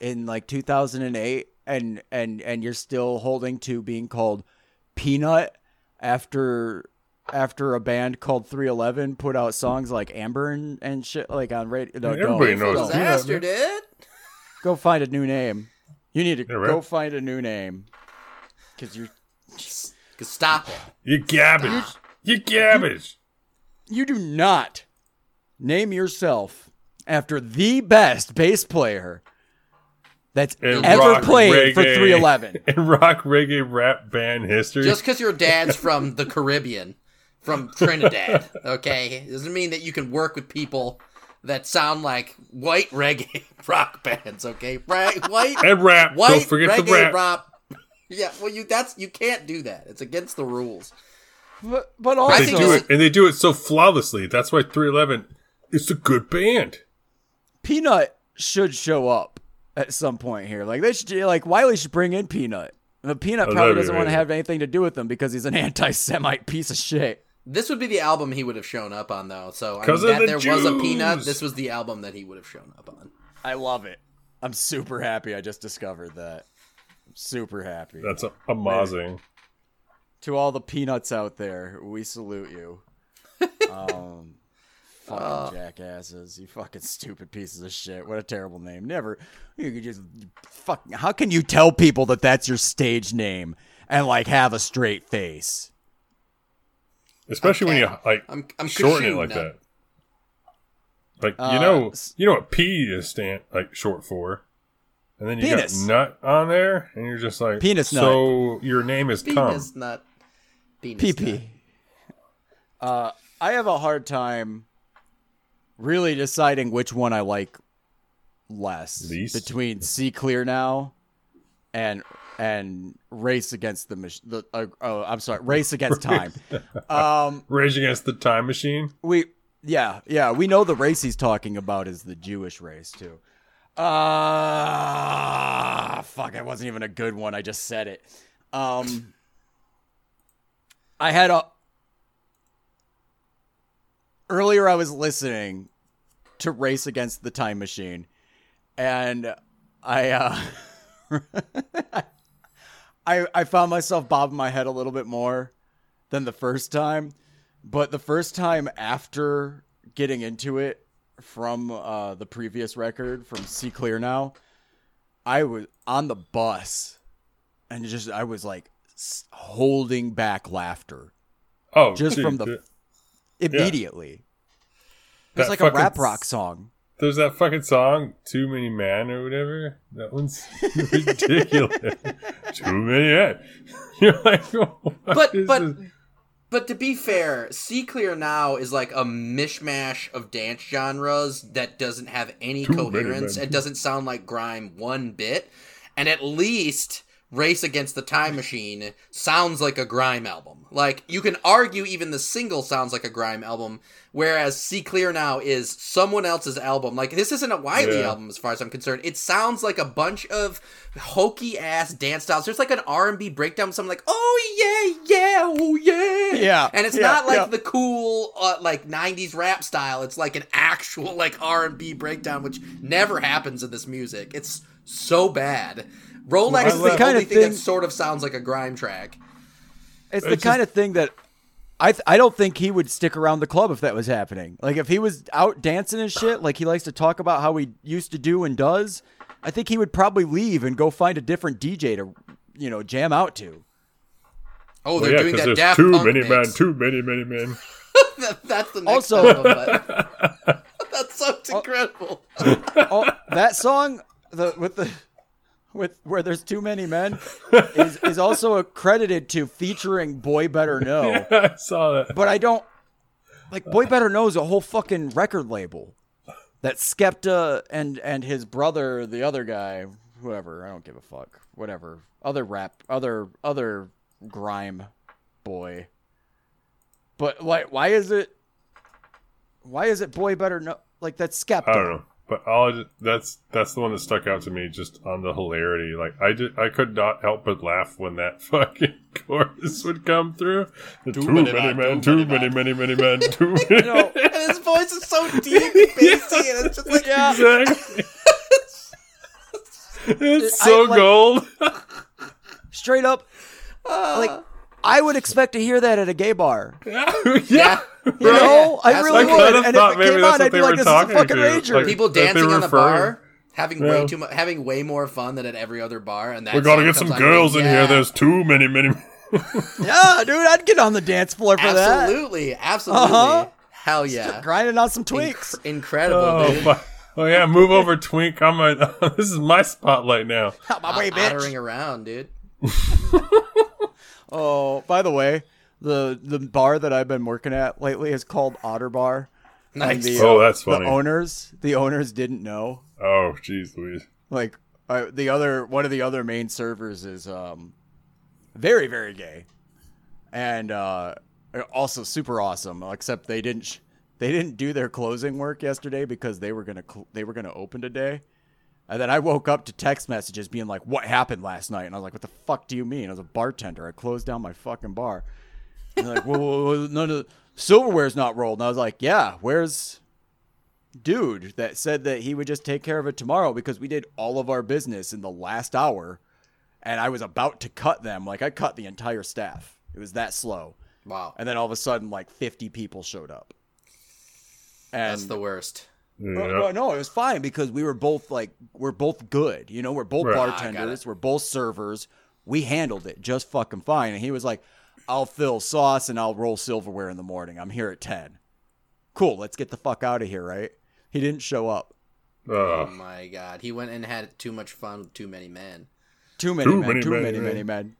in like 2008, and and and you're still holding to being called Peanut after after a band called 311 put out songs like Amber and, and shit like on radio. No, Everybody don't. knows Don't. Peanut. Disaster, dude. Go find a new name. You need to Yeah, right. go find a new name. Cause you're Stop it. You garbage. You garbage. you do not name yourself after the best bass player that's In ever rock, played for 311. In [laughs] rock reggae rap band history. Just because your dad's from the Caribbean, from Trinidad, okay, doesn't mean that you can work with people that sound like white reggae [laughs] rock bands, okay? Right, white, and rap. white Don't forget reggae the rap. rock. Yeah, well, you that's you can't do that. It's against the rules. But, but also, They do it, and they do it so flawlessly. That's why 311 is a good band. Peanut should show up at some point here. Like they should, like Wiley should bring in Peanut. The Peanut Oh, probably doesn't want to have anything to do with them because he's an [laughs] anti-Semite piece of shit. This would be the album he would have shown up on, though. So I 'Cause mean, that the there was a peanut. This was the album that he would have shown up on. I love it. I'm super happy. I just discovered that. I'm super happy. That's a- amazing. to all the peanuts out there, we salute you. [laughs] Um, fucking jackasses, you fucking [laughs] stupid pieces of shit. What a terrible name. Never, you could just fuck. How can you tell people that that's your stage name and like have a straight face? Especially when you Okay. like I'm I'm shorten it like now. that. Like Uh, you know, you know what P is stand like short for, and then you Penis. got nut on there, and you're just like Penis nut. So your name is cum. Penis nut. Penis nut. PP. Uh, I have a hard time really deciding which one I like less Least? between See Clear Now and and Race Against the machine. the uh, oh I'm sorry Race Against [laughs] Time. um, Rage Against the Time Machine. we yeah yeah we know the race he's talking about is the Jewish race too. Uh fuck, it wasn't even a good one. I just said it. Um, I had a earlier. I was listening to Race Against the Time Machine, and I uh, [laughs] I I found myself bobbing my head a little bit more than the first time, but the first time after getting into it from uh, the previous record from See Clear Now, I was on the bus and just I was like holding back laughter Oh, Just dude, from the- th- immediately. that It's like a rap rock song. There's that fucking song, Too Many Man or whatever. That one's [laughs] ridiculous. Too many men. [laughs] You're like, [laughs] what But is but this? but to be fair, See Clear Now is like a mishmash of dance genres that doesn't have any Too coherence. men. It doesn't sound like grime one bit. And at least Race Against the Time Machine sounds like a grime album. Like you can argue even the single sounds like a grime album, whereas See Clear Now is someone else's album. Like this isn't a Wiley Yeah. album as far as I'm concerned. It sounds like a bunch of hokey ass dance styles. There's like an R&B breakdown, something like oh yeah yeah oh yeah Yeah, and it's yeah, not like yeah. the cool uh, like 90s rap style. It's like an actual like R&B breakdown, which never happens in this music. It's so bad. Rolex is the the kind only of thing, thing- that sort of sounds like a grime track. It's the It's kind of thing that I th- I don't think he would stick around the club if that was happening. Like if he was out dancing and shit, like he likes to talk about how he used to do and does. I think he would probably leave and go find a different DJ to, you know, jam out to. Oh, they're yeah, doing that there's Daft too Punk many mix. men, too many, many men. That- [laughs] [laughs] that's the next Also- album, but [laughs] that song's incredible. Oh, that song, the with the with where there's too many men, [laughs] is is also accredited to featuring Boy Better Know. [laughs] I saw that. But I don't like Boy Better Knows a whole fucking record label that Skepta and and his brother, the other guy, whoever, I don't give a fuck, whatever, other rap, other other grime boy. But like, why is it? Why is it Boy Better Know? Like that's Skepta. I don't know, but all I just, that's that's the one that stuck out to me just on the hilarity. Like I did, I could not help but laugh when that [laughs] fucking chorus would come through. The too, many many, men, men, too too many many, many, many men, [laughs] too many. No, And [laughs] his voice is so deep and bassy, and it's just like yeah. exactly. it's I, so like- gold. straight up, ah. like I would expect to hear that at a gay bar. [laughs] yeah. Yeah. You know, I really I would. kind of And if it maybe came on, I'd they be were like, "This is a fucking to. rager." Like, people dancing were on the referring- bar, having Yeah. way too much, having way more fun than at every other bar. And that We're gonna get some comes on, girls in yeah. here. There's too many, many. Yeah, dude, I'd get on the dance floor for that. absolutely, absolutely, Uh-huh. hell yeah, Grinding on some tweaks. Inc- incredible, Oh, dude. fuck. oh yeah, move over, Twink. I'm a, [laughs] this is my spotlight now. Out my way, Ottering bitch. around, dude. [laughs] Oh, by the way, the the bar that I've been working at lately is called Otter Bar. Nice. the, Oh, that's funny. the funny. owners, the owners didn't know. Oh, jeez, Louise. Like I, the other one of the other main servers is um very very gay, and uh also super awesome. Except they didn't sh- they didn't do their closing work yesterday because they were gonna cl- they were gonna open today. And then I woke up to text messages being like, "What happened last night?" And I was like, "What the fuck do you mean?" I was a bartender. I closed down my fucking bar. And they're like, "Well, well, well, none of the silverware's not rolled." And I was like, "Yeah, where's dude that said that he would just take care of it tomorrow because we did all of our business in the last hour, and I was about to cut them. Like I cut the entire staff. It was that slow. Wow, And then all of a sudden, like 50 people showed up. And that's the worst. Yeah. well, well, no, it was fine because we were both like we're both good. You know, we're both Right. Ah, bartenders, we're both servers. We handled it just fucking fine. And he was like, "I'll fill sauce and I'll roll silverware in the morning. I'm here at 10." Cool, let's get the fuck out of here, right? He didn't show up. Oh my god, he went and had too much fun with too many men. Too many Too men, many too men, many, man. many men.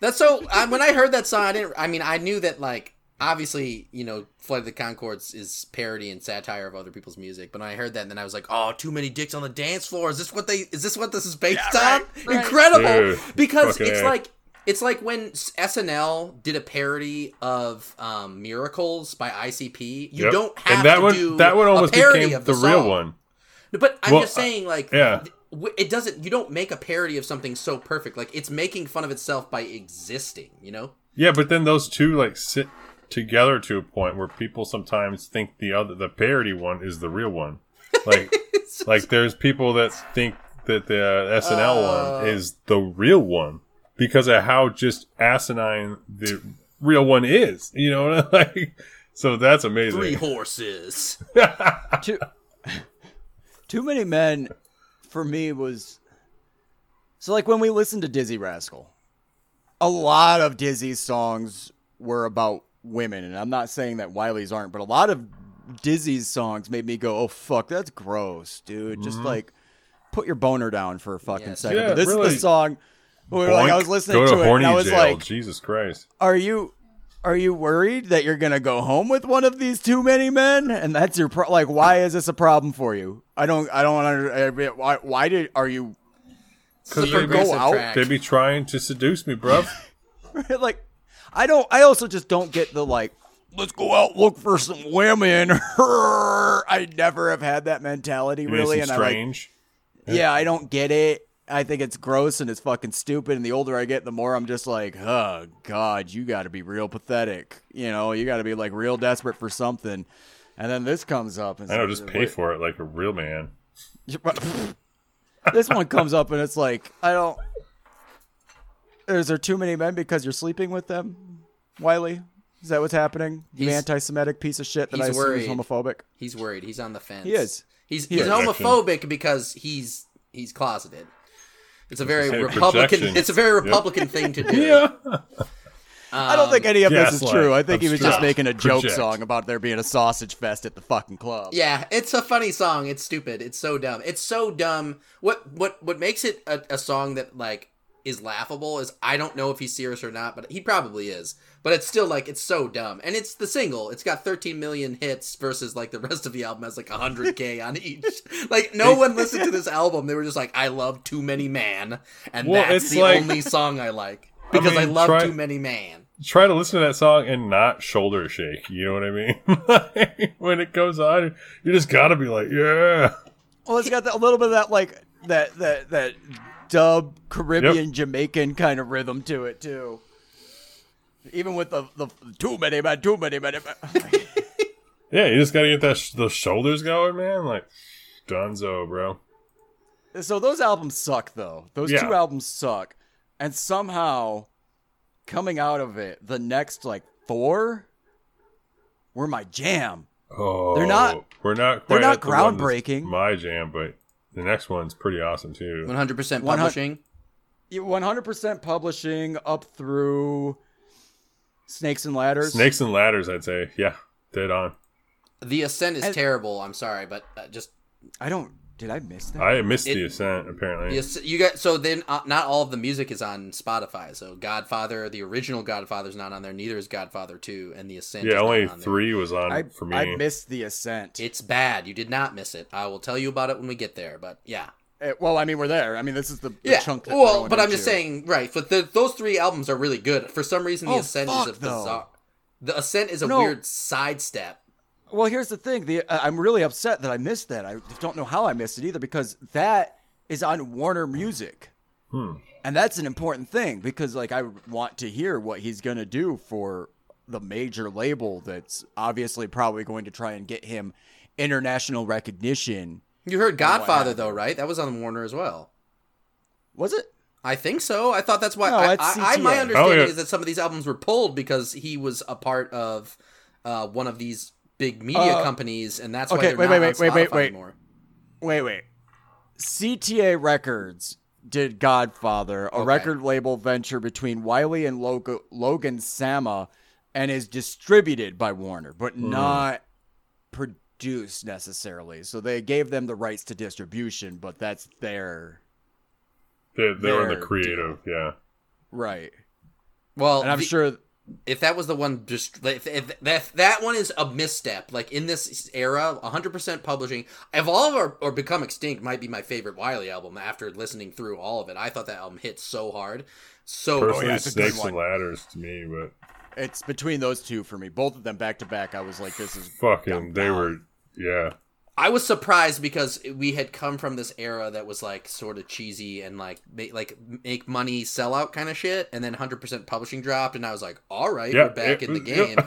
That's so. I, when I heard that song, I didn't. I mean, I knew that like obviously, you know, Flight of the Conchords is parody and satire of other people's music. But when I heard that, and then I was like, oh, too many dicks on the dance floor. Is this what they? Is this what this is based Yeah, on? right, right. Incredible, Dude, because it's A. like. It's like when SNL did a parody of um, "Miracles" by ICP. You Yep. don't have and that to one, do that one a almost parody became of the, the, real song. one. But I'm Well, just saying, like, yeah. it doesn't. You don't make a parody of something so perfect. Like, it's making fun of itself by existing. You know? Yeah, but then those two like sit together to a point where people sometimes think the other, the parody one, is the real one. Like, [laughs] like there's people that think that the SNL Uh. one is the real one because of how just asinine the real one is. You know, [laughs] like so that's amazing. Three horses. [laughs] too too many men for me was so like when we listened to Dizzee Rascal, a lot of Dizzee's songs were about women, and I'm not saying that Wiley's aren't, but a lot of Dizzee's songs made me go, "Oh fuck, that's gross, dude." Just mm-hmm. like put your boner down for a fucking Yes. second. Yeah, but this is the song. Where, like I was listening Go to, to it, and I was jail. like, Jesus Christ. are you are you worried that you're gonna go home with one of these too many men and that's your pro- like why is this a problem for you i don't i don't under why why did are you So they progressive go out, track. They be trying to seduce me, bruv. [laughs] like i don't i also just don't get the like let's go out look for some women [laughs] i never have had that mentality really Innocent and i like strange. yeah i don't get it I think it's gross and it's fucking stupid. And the older I get, the more I'm just like, oh god, you got to be real pathetic. You know, you got to be like real desperate for something. And then this comes up. And I know, just pay for it like a real man. [laughs] this one comes up and it's like, I don't. Is there too many men because you're sleeping with them, Wiley? Is that what's happening? You He's- anti-Semitic piece of shit that he's I assume is worried. homophobic. He's worried. He's on the fence. He is. He's He he's is. homophobic because he's he's closeted. It's a very say Republican. projection. It's a very Republican thing to do. [laughs] Yeah. I don't think any of this is gaslight, true. I think he was just obstruct, making a joke project. song about there being a sausage fest at the fucking club. Yeah, it's a funny song. It's stupid. It's so dumb. It's so dumb. What what what makes it a, a song that like is laughable is I don't know if he's serious or not, but he probably is. But it's still like it's so dumb. And it's the single. It's got 13 million hits versus like the rest of the album has like 100k on [laughs] each. Like no one listened to this album. They were just like I love Too Many Man and Well, that's it's the like- only song I like because I, mean, love try- Too Many Man. Try to listen to that song and not shoulder shake. You know what I mean? [laughs] Like, when it goes on, you just gotta be like, yeah. Well, it's got that, a little bit of that like that that that dub Caribbean Jamaican kind of rhythm to it too. Even with the the too many man, too many man. [laughs] Yeah, you just gotta get that sh- those shoulders going, man. Like, Donzo, bro. so those albums suck though. Those Yeah. two albums suck, and somehow coming out of it, the next like four were my jam. Oh, They're not- We're not. they're not groundbreaking. My jam, but the next one's pretty awesome too. 100% 100 publishing. One hundred percent publishing up through Snakes and Ladders. Snakes and ladders, I'd say. Yeah, dead on. The Ascent is And- terrible. I'm sorry, but uh, just I don't. Did I miss that? I missed It- the ascent apparently. Yes, you got so then uh, not all of the music is on Spotify. So Godfather, the original Godfather's not on there. Neither is Godfather Two, and the Ascent. yeah, is only not on there. three was on I, for me. I missed the ascent. It's bad. You did not miss it. I will tell you about it when we get there. But yeah, Eh, well, I mean, we're there. I mean, this is the, the yeah. chunk. That Well, but I'm just into. saying, right? But the, those three albums are really good. For some reason, the Oh, Ascent fuck, is a though. The Ascent is a No. weird sidestep. Well, here's the thing. The uh, I'm really upset that I missed that. I don't know how I missed it either because that is on Warner Music, Hmm. and that's an important thing because like I want to hear what he's gonna do for the major label that's obviously probably going to try and get him international recognition. You heard Godfather though, right? That was on Warner as well. Was it? I think so. I thought that's why. No, I, I, I, my understanding Oh, yeah. is that some of these albums were pulled because he was a part of uh, one of these big media Uh, companies, and that's why okay, they're wait, not wait, on wait, wait, wait, wait. anymore. Wait, wait. CTA Records did Godfather, a Okay. record label venture between Wiley and Logo- Logan Sama, and is distributed by Warner, but Hmm. not produced necessarily. So they gave them the rights to distribution, but that's their They're, they're in Their the creative, yeah. right. Well, And I'm the- sure if that was the one, just if, if that that one is a misstep. Like in this era, 100% publishing, evolve or, or become extinct might be my favorite Wiley album. After listening through all of it, I thought that album hit so hard, so Personally, oh, yeah, it's a good snakes and ladders to me, but it's between those two for me. Both of them back to back. I was like, this is fucking, they down. were, yeah. I was surprised because we had come from this era that was like sort of cheesy and like make, like make money sellout kind of shit, and then hundred percent publishing dropped, and I was like, all right, Yeah, we're back it in the was- [laughs] yeah. game.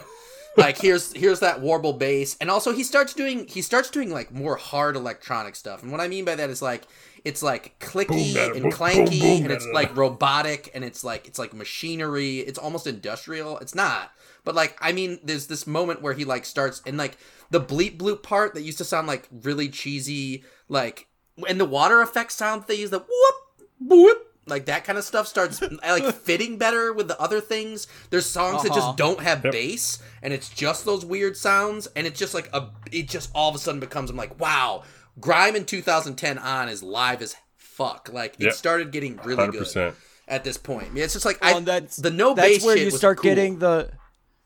like here's here's that warble bass, and also he starts doing he starts doing like more hard electronic stuff, and what I mean by that is like it's like clicky Boom, and boom, clanky, boom, and it's like robotic, and it's like it's like machinery, it's almost industrial. It's not, but like I mean, there's this moment where he like starts and like the bleep bloop part that used to sound like really cheesy, like and the water effect sound they use the whoop whoop like that kind of stuff starts [laughs] like fitting better with the other things. There's songs that Uh-huh. just don't have Yep. bass and it's just those weird sounds and it's just like a it just all of a sudden becomes I'm like wow, grime in 2010 on is live as fuck. Like it Yep. started getting really good 100%. at this point. I mean, it's just like Well, I and that's the no that's bass where shit you was start cool. getting the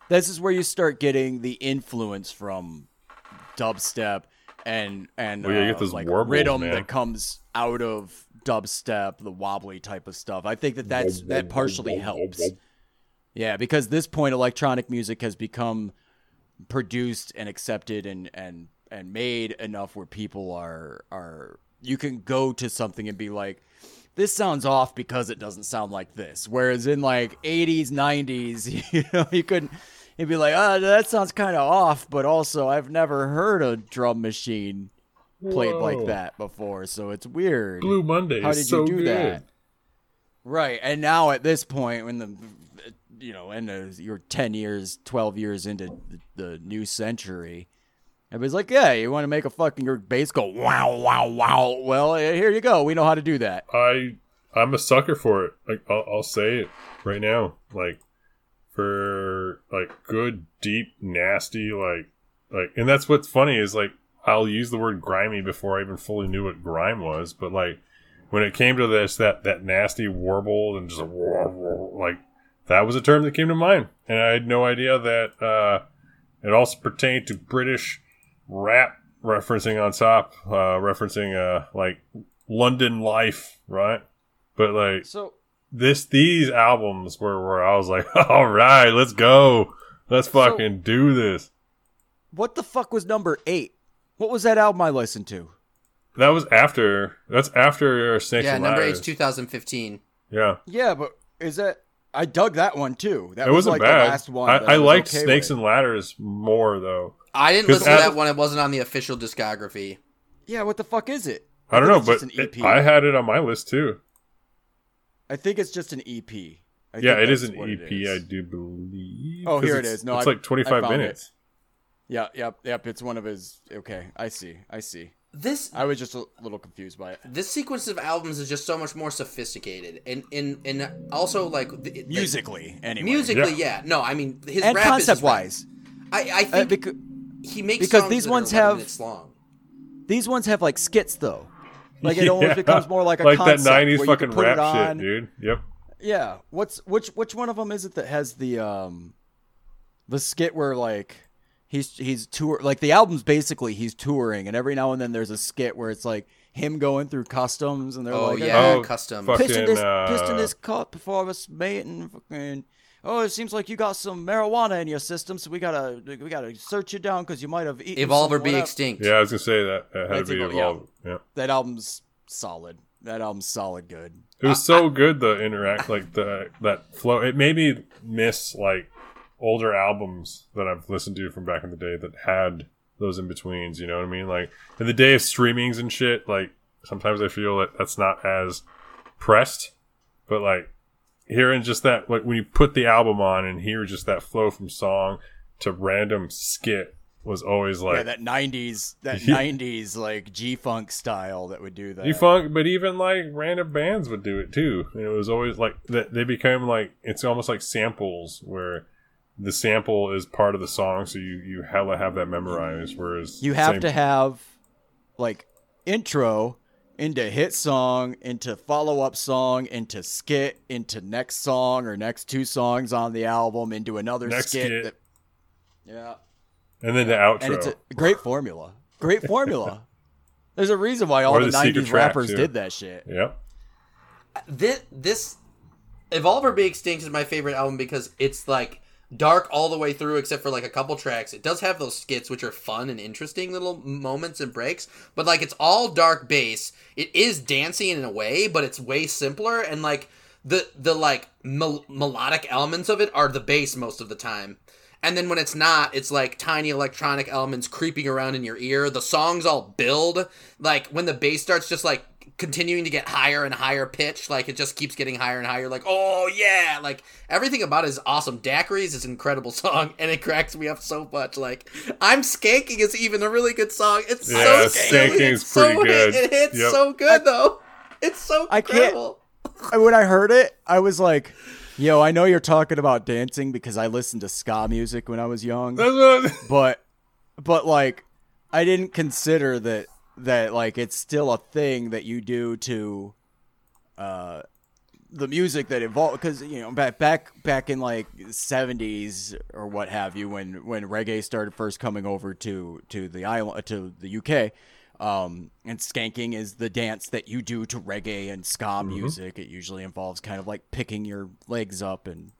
this is where you start getting the influence from dubstep and and Well, uh, like warbles, rhythm man. that comes out of dubstep the wobbly type of stuff. I think that that's that partially helps. yeah because this point electronic music has become produced and accepted and and and made enough where people are are you can go to something and be like this sounds off because it doesn't sound like this. Whereas in like 80s 90s [laughs] you know you couldn't you'd be like oh that sounds kind of off but also i've never heard a drum machine played like that before so it's weird Blue Monday How did so you do good. that right and now at this point when the you know and you're 10 years 12 years into the, the new century Everybody's like, yeah, you want to make a fucking your bass go wow, wow, wow. Well, eh, here you go. We know how to do that. I I'm a sucker for it. Like I'll, I'll say it right now. Like for like good, deep, nasty, like like, and that's what's funny is like I'll use the word grimy before I even fully knew what grime was, but like when it came to this, that that nasty warble and just like that was a term that came to mind, and I had no idea that uh, it also pertained to British rap referencing on top, uh, referencing uh, like London life, right? But like So this, these albums were where I was like, [laughs] all right, let's go, let's fucking do this. what the fuck was number eight? What was that album I listened to? That was after. That's after Snakes Yeah, and number Ladders. eight's 2015. Yeah, Yeah, but is that? I dug that one too. That it was wasn't like bad. the last one. I, that I liked okay Snakes with. and Ladders more though. I didn't listen to that one. it wasn't on the official discography. Yeah, what the fuck is it? I don't know, but just an EP. it- I had it on my list too. I think it's just an EP. I yeah, think it is an EP, is. I do believe. Oh, here it's- No, it's I- like twenty I five found it. minutes. Yeah, yep, yep. It's one of his. Okay, I see. I see. This I was just a little confused by it. this sequence of albums is just so much more sophisticated, and and and also like the, the- Musically, anyway. musically, Yeah. yeah. No, I mean his and rap is concept rap. wise, I I uh, think because he makes because songs these that ones are have- minutes long. these ones have like skits though. Like it almost [laughs] becomes more like a like that nineties fucking put rap shit, dude. Yep. Yeah. What's which which one of them is it that has the um the skit where like he's he's tour like the album's basically he's touring and every now and then there's a skit where it's like him going through customs and they're Oh like yeah, Oh, custom. fuck. piston this fucking, piston uh, this cup before I was mate and fucking oh it seems like you got some marijuana in your system so we gotta we gotta search you down because you might have eaten Evolve or be whatever." extinct. Yeah, I was gonna say that. That had That's to be Evol- yeah. evolved. Yeah. that album's solid that album's solid good It was so good the interact like the that flow. It made me miss like older albums that I've listened to from back in the day that had those in betweens. You know what I mean? Like in the day of streamings and shit. Like sometimes I feel that that's not as pressed, but like hearing just that like when you put the album on and hear just that flow from song to random skit was always like [laughs] yeah that 90s that Yeah. 90s like g-funk style that would do that g-funk but even like random bands would do it too. And it was always like that. They became like it's almost like samples where the sample is part of the song, so you you hella have that memorized. Whereas You have to have like intro into hit song, into follow up song, into skit, into next song or next two songs on the album, into another Next skit. skit. That, yeah, and then the outro. and it's a great formula. Great formula. [laughs] There's a reason why all Or the, the 90s track, rappers too. did that shit. yep. this this Evolve or Be Extinct is my favorite album because it's like dark all the way through except for like a couple tracks. It does have those skits which are fun and interesting little moments and breaks, but like it's all dark bass. It is dancing in a way, but it's way simpler and like the the like mel- melodic elements of it are the bass most of the time. And then when it's not, it's like tiny electronic elements creeping around in your ear. The songs all build. Like when the bass starts just like continuing to get higher and higher pitch, like it just keeps getting higher and higher. Like, oh yeah, like everything about it is awesome. Daiquiris is an incredible [laughs] song, and it cracks me up so much. Like, I'm skanking is even a really good song. It's Yeah, so skanking Skanking's It's so pretty hit- good. It hits Yep. so good though. It's so I can't- incredible. [laughs] I- when I heard it, I was like, "Yo, I know you're talking about dancing because I listened to ska music when I was young." But but like I didn't consider that that like it's still a thing that you do to uh the music that evolved because you know back back back in like 70s or what have you when when reggae started first coming over to to the island to the UK um and skanking is the dance that you do to reggae and ska music. It usually involves kind of like picking your legs up and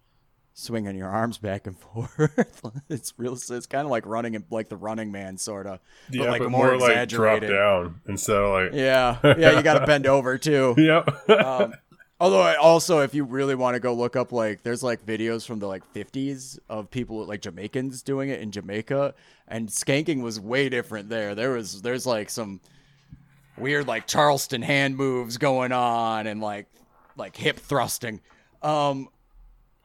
swinging your arms back and [laughs] forth. it's real. It's kind of like running, in- like the Running Man, sort of, but Yeah, like but more, more like drop exaggerated. down instead of like. Yeah, [laughs] yeah, you got to bend over too. [laughs] Yep. Um, although, I- also, if you really want to go look up, like, there's like videos from the like 50s of people like Jamaicans doing it in Jamaica, and skanking was way different there. There was there's like some weird like Charleston hand moves going on and like like hip thrusting. Um,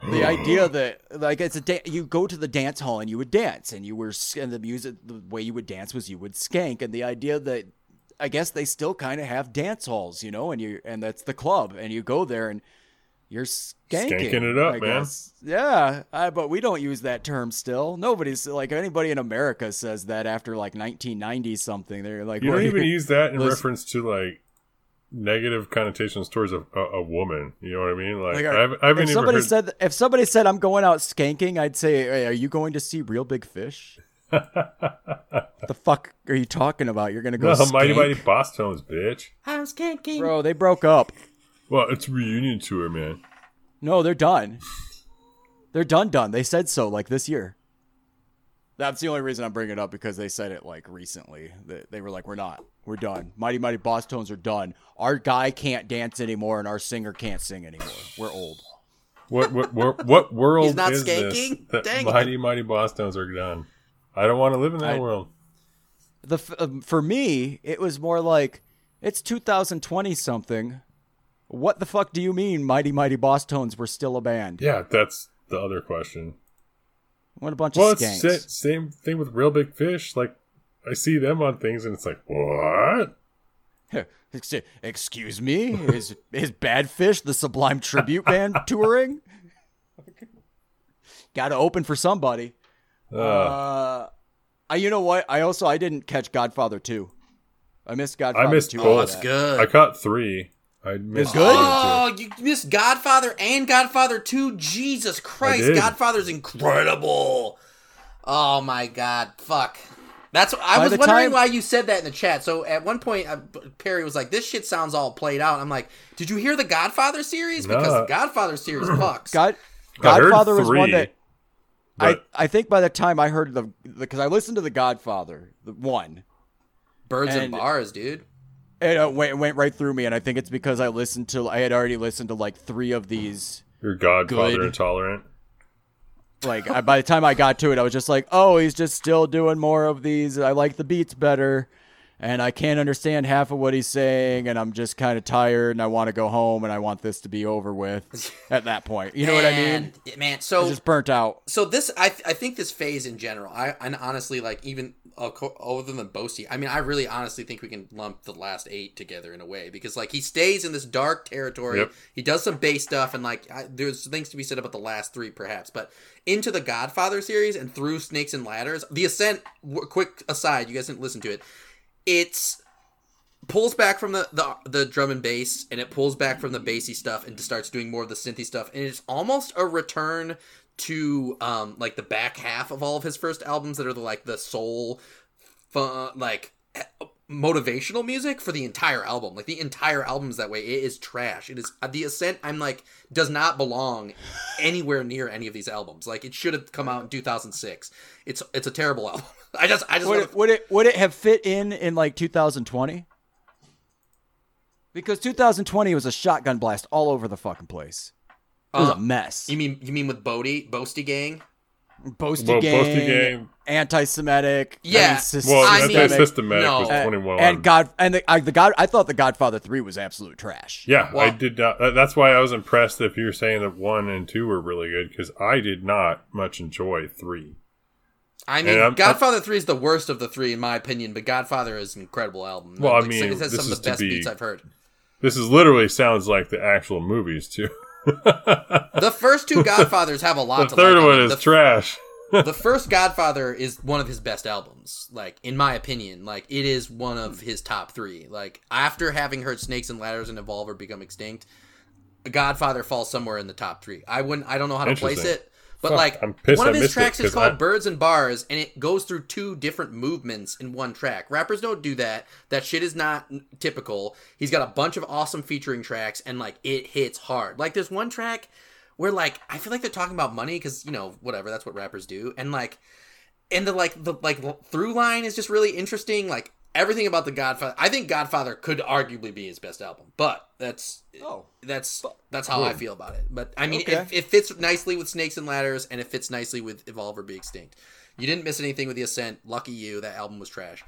the idea that like it's a da- you go to the dance hall and you would dance and you were and the music the way you would dance was you would skank and the idea that I guess they still kind of have dance halls, you know, and you and that's the club and you go there and you're skanking, Skanking it up, I man. guess. Yeah, I, but we don't use that term still. Nobody's like anybody in America says that after like 1990 something. They're like, You don't "We're- even use that in [laughs] Listen- reference to like negative connotations towards a, a, a woman. You know what I mean? Like, Like, I haven't, I haven't if even somebody heard. said if somebody said I'm going out skanking, I'd say, hey, "Are you going to see Reel Big Fish?" [laughs] the fuck are you talking about? You're gonna go no, mighty skank? mighty Bosstones, bitch. I'm skanking. bro. They broke up. Well, it's a reunion tour, man. No, they're done. They're done. Done. They said so like this year. That's the only reason I'm bringing it up because they said it like recently. They, they were like, "We're not. We're done. Mighty Mighty Bosstones are done. Our guy can't dance anymore, and our singer can't sing anymore. We're old." What what what, what [laughs] world He's not is this that Dang it. mighty mighty Bosstones are done? I don't want to live in that I- world. the um, for me it was more like it's 2020 something what the fuck do you mean mighty mighty Bosstones were still a band Yeah, that's the other question. what a bunch Well, of it's skanks sa- same thing with Reel Big Fish. Like, I see them on things, and it's like, what? [laughs] Excuse me is is Badfish the sublime tribute band [laughs] touring gotta open for somebody Uh, uh I, you know what i also i didn't catch godfather 2 i missed godfather missed 2 both. Oh, after it's that. good. I caught three. I missed good? two. Oh, you missed Godfather and Godfather 2. Jesus Christ. did. Godfather's incredible. Oh my god. Fuck. That's I By was wondering time- why you said that in the chat. So at one point uh, Perry was like this shit sounds all played out. I'm like, "Did you hear the Godfather series? Because the Godfather series [clears throat] fucks." God, godfather was one that but I, I think by the time I heard the because I listened to the Godfather the one Birds and, and- bars, dude. it uh, went went right through me and I think it's because I listened to I had already listened to like three of these you're Godfather Good. intolerant. Like I, by the time I got to it I was just like oh he's just still doing more of these. I like the beats better and I can't understand half of what he's saying and I'm just kind of tired and I want to go home and I want this to be over with [laughs] at that point you know what I mean Man, Man, so I'm just burnt out so this I I think this phase in general, I and honestly like even uh, other than Boasty, I mean I really honestly think we can lump the last eight together in a way because like he stays in this dark territory. Yep. He does some bass stuff and like I, there's things to be said about the last three perhaps, but into the Godfather series and through Snakes and Ladders, the Ascent. W- quick aside, you guys didn't listen to it. It's pulls back from the, the the drum and bass and it pulls back from the bassy stuff and starts doing more of the synthy stuff. And it's almost a return to um like the back half of all of his first albums that are the like the soul fun like eh, motivational music for the entire album like the entire album's that way it is trash it is the ascent i'm like does not belong anywhere near any of these albums like it should have come out in 2006 it's it's a terrible album [laughs] i just i just would it, would it would it have fit in in like 2020? Because 2020 was a shotgun blast all over the fucking place. It was Uh, a mess. You mean you mean with Bodie, Boasty Gang? Boasty Well, gang, Boasty Gang- anti-Semitic, Yeah. anti-sys- Well, I mean no. was 21. and God and the, I, the God. I thought the Godfather Three was absolute trash. yeah, Well- I did not. That's why I was impressed if you're saying that one and two were really good because I did not much enjoy three. I mean, I'm- Godfather Three is the worst of the three in my opinion, but Godfather is an incredible album. Well, I mean, it has this some is of the best be- beats I've heard. This is literally sounds like the actual movies too. [laughs] The first two [laughs] Godfathers have a lot the third like. one on them. is the, trash. [laughs] the [laughs] first Godfather is one of his best albums, like in my opinion. Like it is one of his top three. Like after having heard Snakes and Ladders and Evolver become extinct, Godfather falls somewhere in the top three. I wouldn't. I don't know how to place it, but Fuck, like I'm pissed one I of his tracks is 'cause called I- "Birds and Bars," and it goes through two different movements in one track. Rappers don't do that. That shit is not typical. He's got a bunch of awesome featuring tracks, and like it hits hard. Like there's one track where like I feel like they're talking about money because you know whatever that's what rappers do, and like and the like the like through line is just really interesting. Like everything about the Godfather, I think Godfather could arguably be his best album, but that's Oh. that's that's how I feel about it. But I mean, Okay. it, it fits nicely with Snakes and Ladders, and it fits nicely with Evolve or Be Extinct. You didn't miss anything with the Ascent. Lucky you. That album was trash.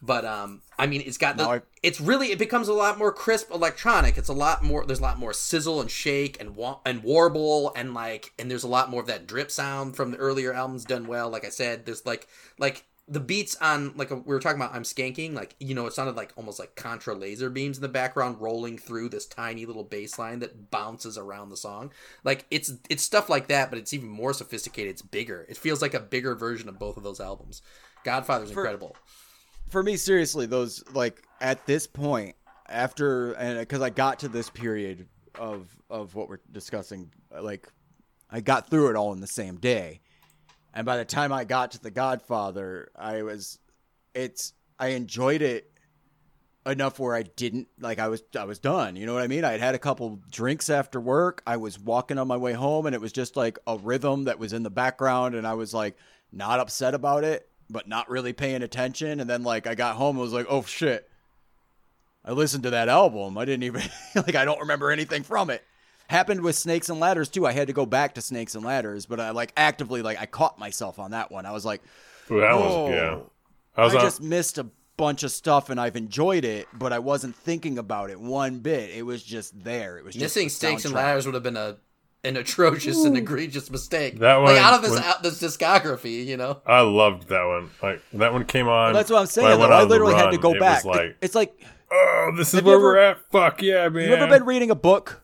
But um, I mean, it's got the. Now I- It's really it becomes a lot more crisp electronic. It's a lot more. There's a lot more sizzle and shake and wa- and warble and like and there's a lot more of that drip sound from the earlier albums done well. Like I said, there's like like the beats on like we were talking about. I'm skanking. Like you know, it sounded like almost like contra laser beams in the background rolling through this tiny little bass line that bounces around the song. Like it's it's stuff like that, but it's even more sophisticated. It's bigger. It feels like a bigger version of both of those albums. Godfather's incredible. for me seriously those like at this point after and because i got to this period of of what we're discussing like i got through it all in the same day and by the time i got to the godfather i was it's i enjoyed it enough where i didn't like i was i was done you know what i mean i had had a couple drinks after work i was walking on my way home and it was just like a rhythm that was in the background and i was like not upset about it but not really paying attention. And then like I got home, I was like, oh shit. I listened to that album. I didn't even [laughs] like I don't remember anything from it. Happened with Snakes and Ladders too. I had to go back to Snakes and Ladders, but I like actively like I caught myself on that one. I was like, Ooh, that Whoa. was yeah. I I, was on, just missed a bunch of stuff and I've enjoyed it, but I wasn't thinking about it one bit. It was just there. It was just Missing Snakes stakes and ladders would have been a an atrocious and egregious mistake. That like one- out of this when- out this discography, you know. I loved that one. Like that one came on. Well, that's what I'm when saying. I though. I on the literally had to go it back. Like, it's like oh, this is Have you where we're at. Fuck yeah, man. you ever been reading a book?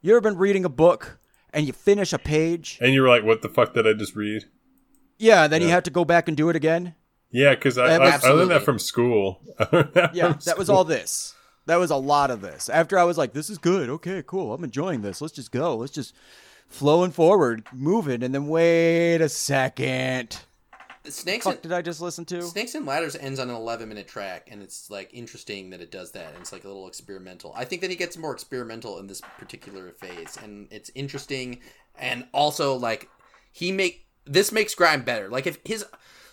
You ever been reading a book and you finish a page? and you're like, what the fuck did I just read? Yeah, then you Yeah. have to go back and do it again. Yeah, because I, I, I learned that from school. [laughs] That Yeah, from that was all this. That was a lot of this. After I was like, this is good. Okay, cool. I'm enjoying this. Let's just go. Let's just flowing forward, moving, and then wait a second. Snakes and, did I just listen to? Snakes and Ladders ends on an 11 minute track, and it's like interesting that it does that. And it's like a little experimental. I think that he gets more experimental in this particular phase, and it's interesting. And also, like he make this makes grime better. Like if his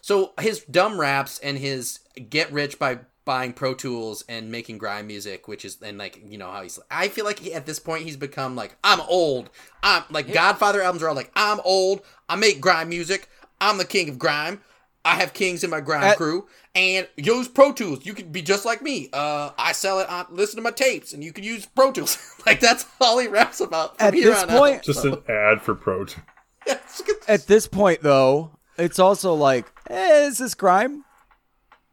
so his dumb raps and his get rich by buying Pro Tools and making grime music, which is and like you know how he's. I feel like he, at this point he's become like I'm old. I'm like Godfather albums are all like I'm old. I make grime music. I'm the king of grime. I have kings in my grime At- crew, and use Pro Tools. You could be just like me. Uh, I sell it on listen to my tapes, and you can use Pro Tools. [laughs] like that's all he raps about. From At here this on point- out. Just So, an ad for Pro. T- [laughs] yes. At this point, though, it's also like, eh, is this grime?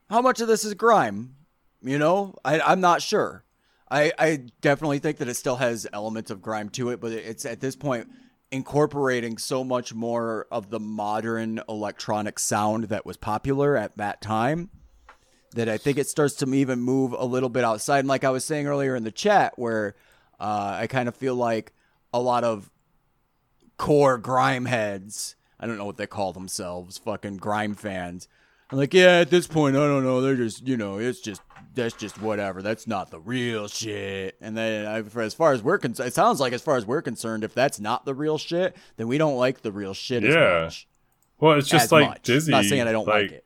How much of this is grime? You know, I, I'm not sure. I, I definitely think that it still has elements of grime to it, but it's at this point incorporating so much more of the modern electronic sound that was popular at that time that I think it starts to even move a little bit outside. And like I was saying earlier in the chat, where uh, I kind of feel like a lot of core grime heads. I don't know what they call themselves, fucking grime fans. I'm like, yeah, at this point, I don't know. They're just, you know, it's just that's just whatever. That's not the real shit. And then, I, for, as far as we're concerned, it sounds like as far as we're concerned, if that's not the real shit, then we don't like the real shit Yeah. as much. Yeah. Well, it's just like much. Dizzee. Not saying I don't like, it.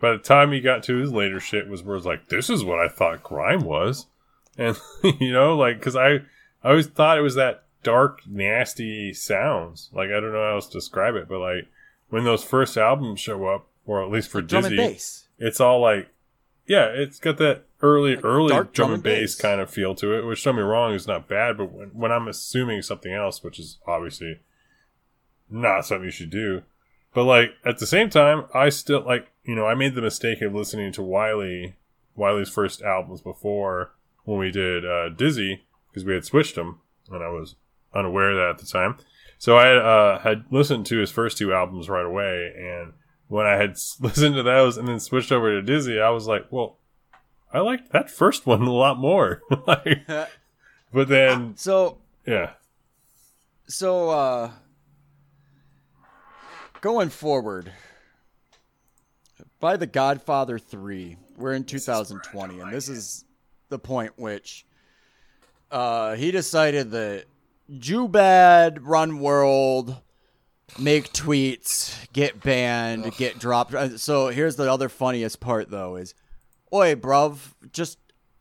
By the time he got to his later shit, was where it's like, this is what I thought grime was, and [laughs] you know, like, because I, I always thought it was that dark, nasty sounds. Like I don't know how else to describe it, but like when those first albums show up, or at least for Dizzee, it's all like, yeah, it's got that early, early dark drum drum and bass bass. kind of feel to it. Which don't me wrong, is not bad, but when, when I'm assuming something else, which is obviously not something you should do, but like at the same time, I still like you know I made the mistake of listening to Wiley, Wiley's first albums before when we did uh, Dizzee because we had switched them and I was unaware of that at the time. So I uh, had listened to his first two albums right away, and when I had [laughs] listened to those and then switched over to Dizzee, I was like, well, I liked that first [laughs] one a lot more. [laughs] like, but then, So yeah, So, uh, going forward, by The Godfather 3, we're in 2020, and this is the point which uh, he decided that Jew bad, run world, make tweets, get banned, get dropped. Uh, So, here's the other funniest part, though, is, oi, bruv, just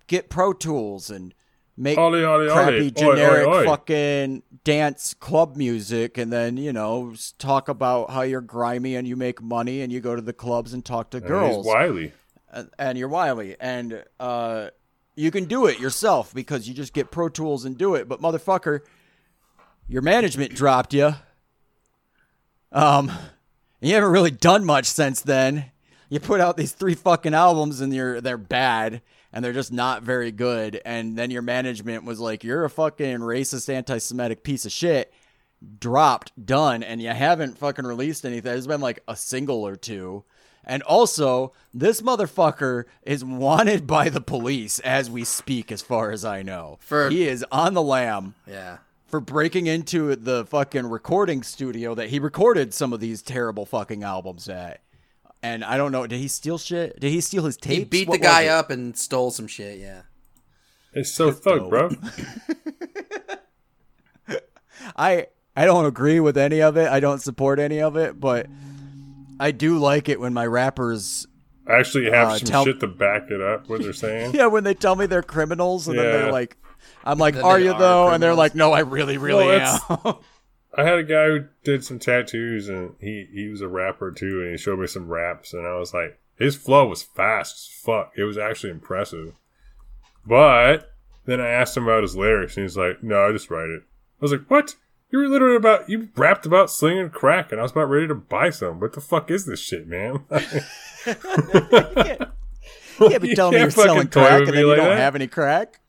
get Pro Tools and make Ollie, ollie, crappy ollie. Generic fucking dance club music and then you know talk about how you're grimy and you make money and you go to the clubs and talk to And girls Wiley. and, and you're Wiley, and uh, you can do it yourself because you just get Pro Tools and do it. But motherfucker, your management dropped you. Um, you haven't really done much since then. You put out these three fucking albums and you're they're bad and they're just not very good. And then your management was like, "You're a fucking racist, anti-Semitic piece of shit." Dropped, done, and you haven't fucking released anything. There's been like a single or two. And also, this motherfucker is wanted by the police as we speak, as far as I know. For- he is on the lam Yeah. For breaking into the fucking recording studio that he recorded some of these terrible fucking albums at. And I don't know, did he steal shit? Did he steal his tapes? He beat What the guy it? up and stole some shit. Yeah. It's so thug, bro. [laughs] I I don't agree with any of it. I don't support any of it, but I do like it when my rappers actually have Uh, some tell- shit to back it up. What they're saying. [laughs] yeah, when they tell me they're criminals and then they're like I'm like, "Are you are though?" And they're like, "No, I really really Well, am." [laughs] I had a guy who did some tattoos, and he he was a rapper too, and he showed me some raps, and I was like, his flow was fast as fuck. It was actually impressive. But then I asked him about his lyrics, and he's like, "No, I just write it." I was like, "What? You were literally about you rapped about slinging crack, and I was about ready to buy some. What the fuck is this shit, man?" [laughs] [laughs] You can't be telling me you're selling crack and then you like don't that. have any crack.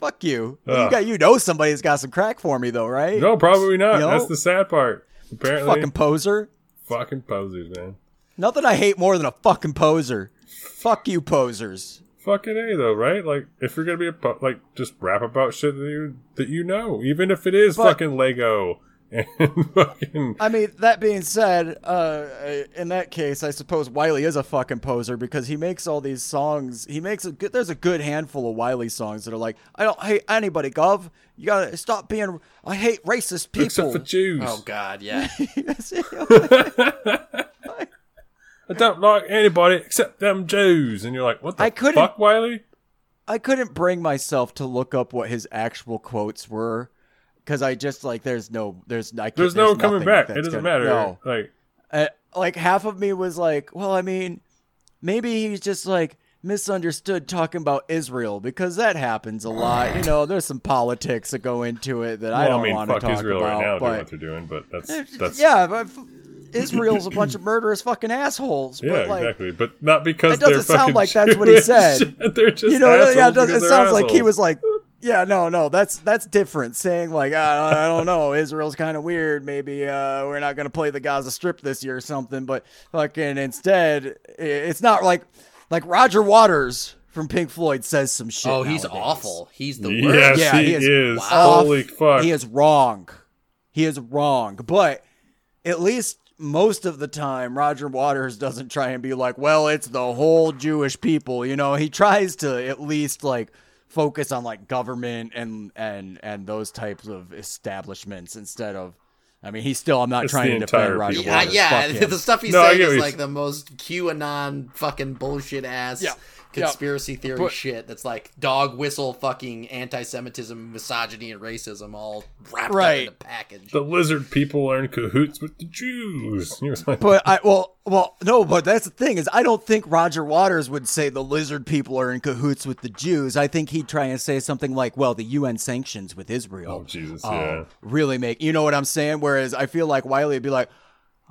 Fuck you. You got you know somebody's got some crack for me though, right? no, probably not. You know? That's the sad part. Apparently, fucking poser. fucking posers, man. Nothing I hate more than a fucking poser. Fuck you, posers. Fucking a though, right? Like if you're gonna be a po- like, just rap about shit that you that you know, even if it is But- fucking Lego [laughs] fucking. I mean, that being said, uh, in that case, I suppose Wiley is a fucking poser because he makes all these songs. He makes a good. There's a good handful of Wiley songs that are like, I don't hate anybody, Gov. You gotta stop being. I hate racist people. Except for Jews. Oh God. Yeah. [laughs] [laughs] I don't like anybody except them Jews. And you're like, what the I couldn't- fuck, Wiley? I couldn't bring myself to look up what his actual quotes were because I just like there's no there's I can't- There's no coming back. It doesn't gonna- matter. No, Like, uh, like half of me was like, well, I mean, maybe he's just like misunderstood talking about Israel because that happens a lot. You know, there's some politics that go into it that I don't I mean, want to talk Israel about. right now, doing what they're doing, but that's that's yeah, but Israel's a bunch of [clears throat] murderous fucking assholes. yeah, but like, exactly. But not because It doesn't sound like that's what he said. [laughs] they're just you know, assholes yeah, it, does, because it they're sounds like he was like, yeah, no, no, that's that's different. Saying like, I, I don't know, Israel's kind of weird. Maybe uh, we're not gonna play the Gaza Strip this year or something. But fucking instead, it's not like like Roger Waters from Pink Floyd says some shit. Oh, he's nowadays. awful. He's the Yes, worst. Yeah, he, he is is. off. Holy fuck! He is wrong. He is wrong. But at least most of the time, Roger Waters doesn't try and be like, well, it's the whole Jewish people. You know, he tries to at least like focus on like government and and and those types of establishments instead of. I mean, he's still. I'm not It's trying to defend Roger people. Uh, yeah, yeah. The stuff he's No, I saying get what is you- like the most QAnon fucking bullshit ass Yeah. Conspiracy theory But- shit. That's like dog whistle fucking anti-Semitism, misogyny, and racism all wrapped Right. up in a package. the lizard people are in cahoots with the Jews. [laughs] He was like, But I well well no, but that's the thing is I don't think Roger Waters would say the lizard people are in cahoots with the Jews. I think he'd try and say something like, "Well, the UN sanctions with Israel." oh Jesus, uh, yeah. really make you know what I'm saying. Whereas I feel like Wiley would be like,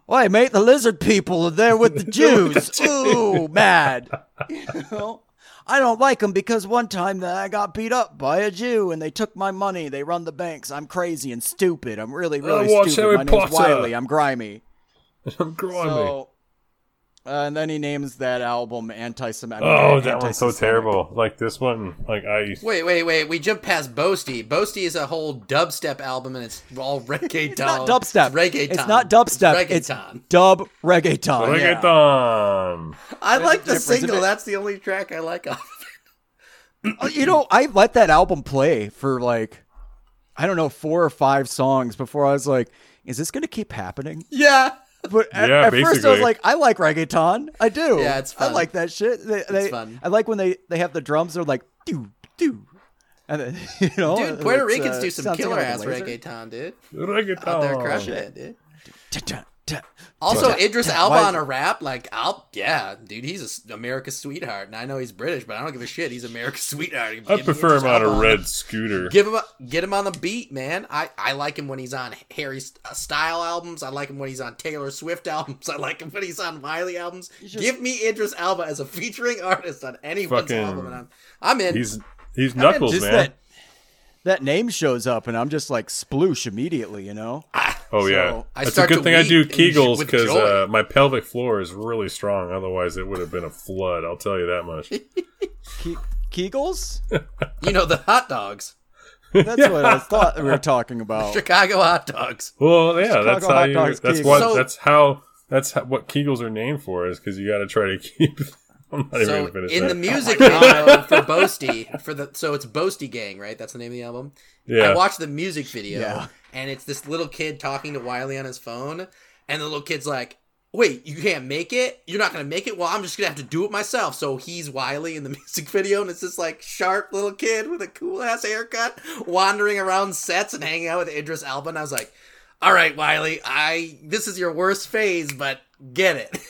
"Why, mate? The lizard people are [laughs] there with the Jews. Ooh, mad." [laughs] You know, I don't like them because one time I got beat up by a Jew and they took my money. They run the banks. I'm crazy and stupid. I'm really, really watch stupid. My name's Wiley. I'm grimy. [laughs] I'm grimy. So, uh, and then he names that album anti-Semitic. oh, that one's so terrible. Like this one, like I. Wait, wait, wait. We jumped past Boasty. Boasty is a whole dubstep album, and it's all [laughs] reggaeton. It's not dubstep. Reggaeton. It's not dubstep. It's reggaeton. dub reggaeton. yeah. Reggaeton. I like the single. That's the only track I like off. Uh, [clears throat] You know, I let that album play for like, I don't know, four or five songs before I was like, is this going to keep happening? Yeah. But at, Yeah, at first I was like, I like reggaeton. I do. Yeah, it's fun. I like that shit. They, they, fun. I like when they, they have the drums. They're like, do, do. And then, [laughs] you know, Dude, Puerto Ricans uh, do some killer like ass reggaeton, dude. Reggaeton. Out there crushing it, dude. Ta-ta, t- Also, Yeah. Idris Yeah, Elba on a rap, like, I'll, yeah, dude, he's a s- America's sweetheart, and I know he's British, but I don't give a shit. He's America's [laughs] sweetheart. Give I prefer Idris him on a Elba red scooter. Give him, a, get him on the beat, man. I, I like him when he's on Harry uh, Style albums. I like him when he's on Taylor Swift [laughs] albums. I like him when he's on Miley albums. just- Give me Idris Elba as a featuring artist on anyone's Fucking- album, and I'm, I'm in. He's he's Knuckles, just man. that that name shows up, and I'm just like sploosh immediately. You know. Oh yeah, So, I that's a good thing I do Kegels because uh, my pelvic floor is really strong. Otherwise, it would have been a flood. I'll tell you that much. [laughs] Ke- Kegels? you know, the hot dogs. That's what I thought we were [laughs] talking about. Chicago hot dogs. Well, yeah, Chicago that's how hot you. dogs, That's Kegels. what. So- that's how. That's how, what Kegels are named for. Is because you got to try to [laughs] keep. I'm not even So gonna finish in that. the music [laughs] video for Boasty, for the so it's Boasty Gang, right? That's the name of the album. yeah, I watched the music video, Yeah. and it's this little kid talking to Wiley on his phone, and the little kid's like, "Wait, you can't make it? You're not gonna make it? Well, I'm just gonna have to do it myself." So he's Wiley in the [laughs] music video, and it's this like sharp little kid with a cool ass haircut, wandering around sets and hanging out with Idris Elba. And I was like, "All right, Wiley, I this is your worst phase, but get it." [laughs]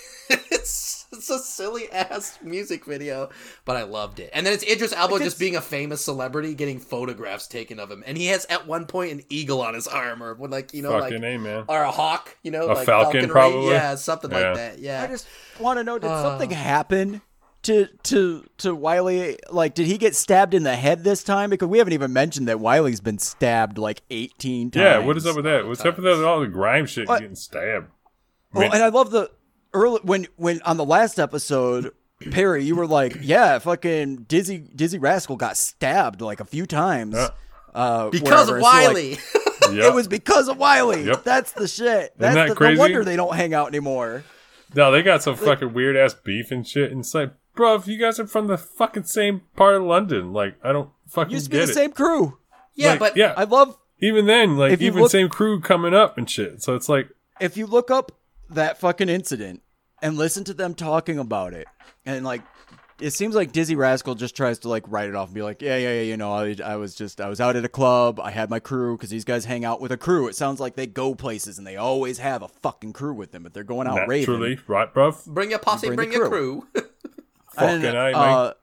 it's it's a silly ass music video, but I loved it. And then it's Idris Elba just being a famous celebrity getting photographs taken of him, and he has at one point an eagle on his arm, or like you know fucking like a man. or a hawk, you know, A like falcon, falconry. probably? yeah, something Yeah. like that. Yeah, I just want to know: Did Uh. something happen to to to Wiley? Like, did he get stabbed in the head this time? Because we haven't even mentioned that Wiley's been stabbed like eighteen times. Yeah, what is up with that? What's up with that? All the grime shit What? getting stabbed. I mean, and I love the early when when on the last episode, Perry, you were like, [clears throat] "Yeah, fucking Dizzee Dizzee Rascal got stabbed like a few times." Yeah. Uh, because wherever. of So, like, Wiley. [laughs] [laughs] yep. It was because of Wiley. Yep. That's the shit. That's that the, crazy? no wonder they don't hang out anymore. No, they got some fucking weird ass beef and shit. And it's like, bro, if you guys are from the fucking same part of London, like, I don't fucking Used to be get the it. same crew. yeah, Like, but yeah, I love even then, like, If even look- same crew coming up and shit. So it's like, if you look up that fucking incident and listen to them talking about it, and like, it seems like Dizzee Rascal just tries to like write it off and be like, yeah, yeah, yeah, you know, I, I was just, I was out at a club, I had my crew because these guys hang out with a crew. It sounds like they go places and they always have a fucking crew with them, but they're going out raving. naturally, right, bruv? bring your posse, Bring bring, the your crew. [laughs] Fucking And, I, mate. uh,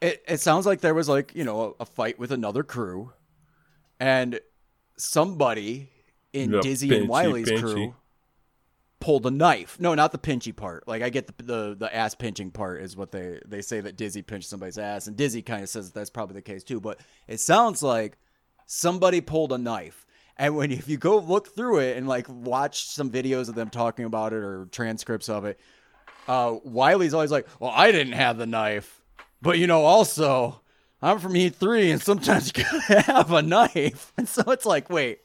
it it sounds like there was like you know a, a fight with another crew, and somebody in The Dizzee and Wiley's pinchy. crew pulled a knife. No, not the pinchy part. Like I get the the, the ass pinching part is what they they say that Dizzee pinched somebody's ass, and Dizzee kind of says that that's probably the case too. But it sounds like somebody pulled a knife. And when if you go look through it and like watch some videos of them talking about it or transcripts of it, uh, Wiley's always like, "Well, I didn't have the knife, but you know, also I'm from E3, and sometimes you [laughs] gotta have a knife." [laughs] And so it's like, wait,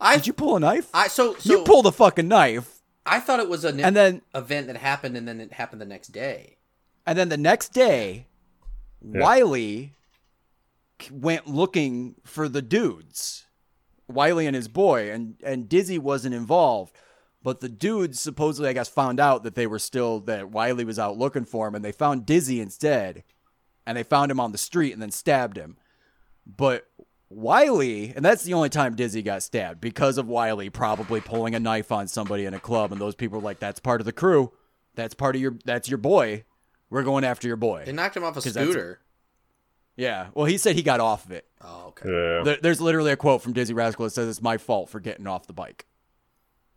I, did you pull a knife? I so, so you pulled a fucking knife, I thought it was an and then event that happened, and then it happened the next day. and then the next day, Yeah. Wiley went looking for the dudes, Wiley and his boy, and and Dizzee wasn't involved. But the dudes supposedly, I guess, found out that they were still that Wiley was out looking for him, and they found Dizzee instead, and they found him on the street and then stabbed him. But Wiley, and that's the only time Dizzee got stabbed because of Wiley probably pulling a knife on somebody in a club, and those people were like, "That's part of the crew. That's part of your. That's your boy. We're going after your boy." They knocked him off a scooter. Yeah. Well, he said he got off of it. Oh, okay. Yeah. There, there's literally a quote from Dizzee Rascal that says it's my fault for getting off the bike.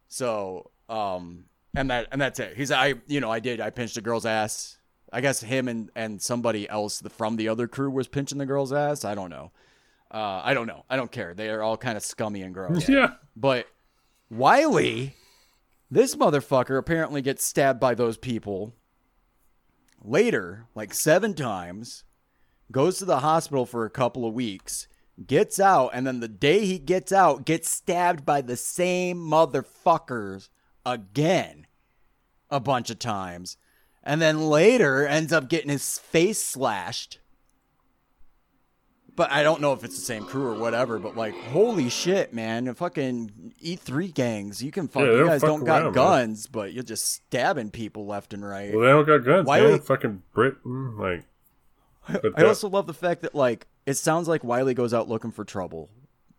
So, um, and that and that's it. He's I, you know, I did. I pinched a girl's ass. I guess him and and somebody else from the other crew was pinching the girl's ass. I don't know. Uh, I don't know. I don't care. They are all kind of scummy and gross. [laughs] yeah. But Wiley, this motherfucker apparently gets stabbed by those people later, like seven times, goes to the hospital for a couple of weeks, gets out, and then the day he gets out, gets stabbed by the same motherfuckers again a bunch of times. And then later ends up getting his face slashed. But I don't know if it's the same crew or whatever. But like, holy shit, man! Fucking E3 gangs, you can fuck. Yeah, you guys don't got around, man. guns, but you're just stabbing people left and right. Well, they don't got guns, Wiley- man. Fucking Britain, like. I also love the fact that like it sounds like Wiley goes out looking for trouble,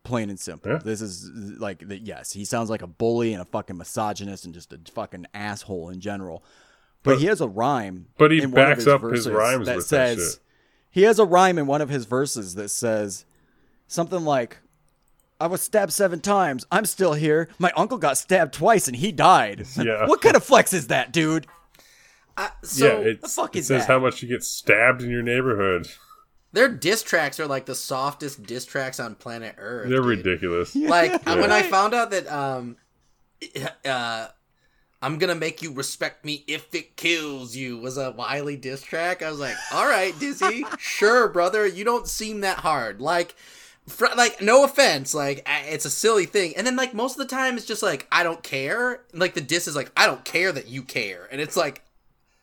Plain and simple. Yeah. This is like the, yes, he sounds like a bully and a fucking misogynist and just a fucking asshole in general. But, But- he has a rhyme. but he in one of backs up his rhymes that that says shit. He has a rhyme in one of his verses that says something like I was stabbed seven times. I'm still here. My uncle got stabbed twice and he died. [laughs] Yeah. what kind of flex is that, dude? Uh, so yeah, it, the fuck it is says that? how much you get stabbed in your neighborhood. their diss tracks are like the softest diss tracks on planet Earth. They're dude. ridiculous. [laughs] Like Yeah. when I found out that um, uh, I'm gonna make you respect me if it kills you was a Wiley diss track. I was like, all right, Dizzee, [laughs] sure, brother. You don't seem that hard. Like. Fr- like no offense like I- it's a silly thing and then like most of the time it's just like i don't care like the diss is like i don't care that you care and it's like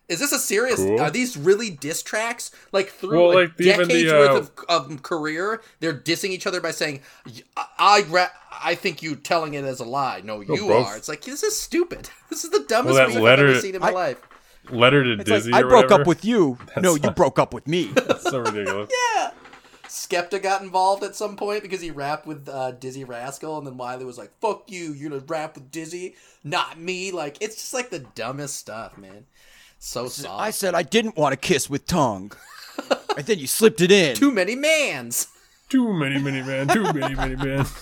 is this a serious Cool. are these really diss tracks like through Well, a like, even the, decades uh, worth of, of career they're dissing each other by saying i i, ra- I think you telling it as a lie no you both. are it's like this is stupid [laughs] this is the dumbest Well, that beef letter- i've ever seen in my I- life Letter to It's like, Dizzee. I broke whatever. up with you. [laughs] no, you broke up with me. [laughs] That's so ridiculous. yeah skepta got involved at some point because he rapped with uh, dizzee rascal and then wiley was like fuck you you're gonna rap with dizzee not me like it's just like the dumbest stuff man so soft I said I didn't want to kiss with tongue. [laughs] and then you slipped it in. too many mans Too many, many man. Too many, many man. [laughs]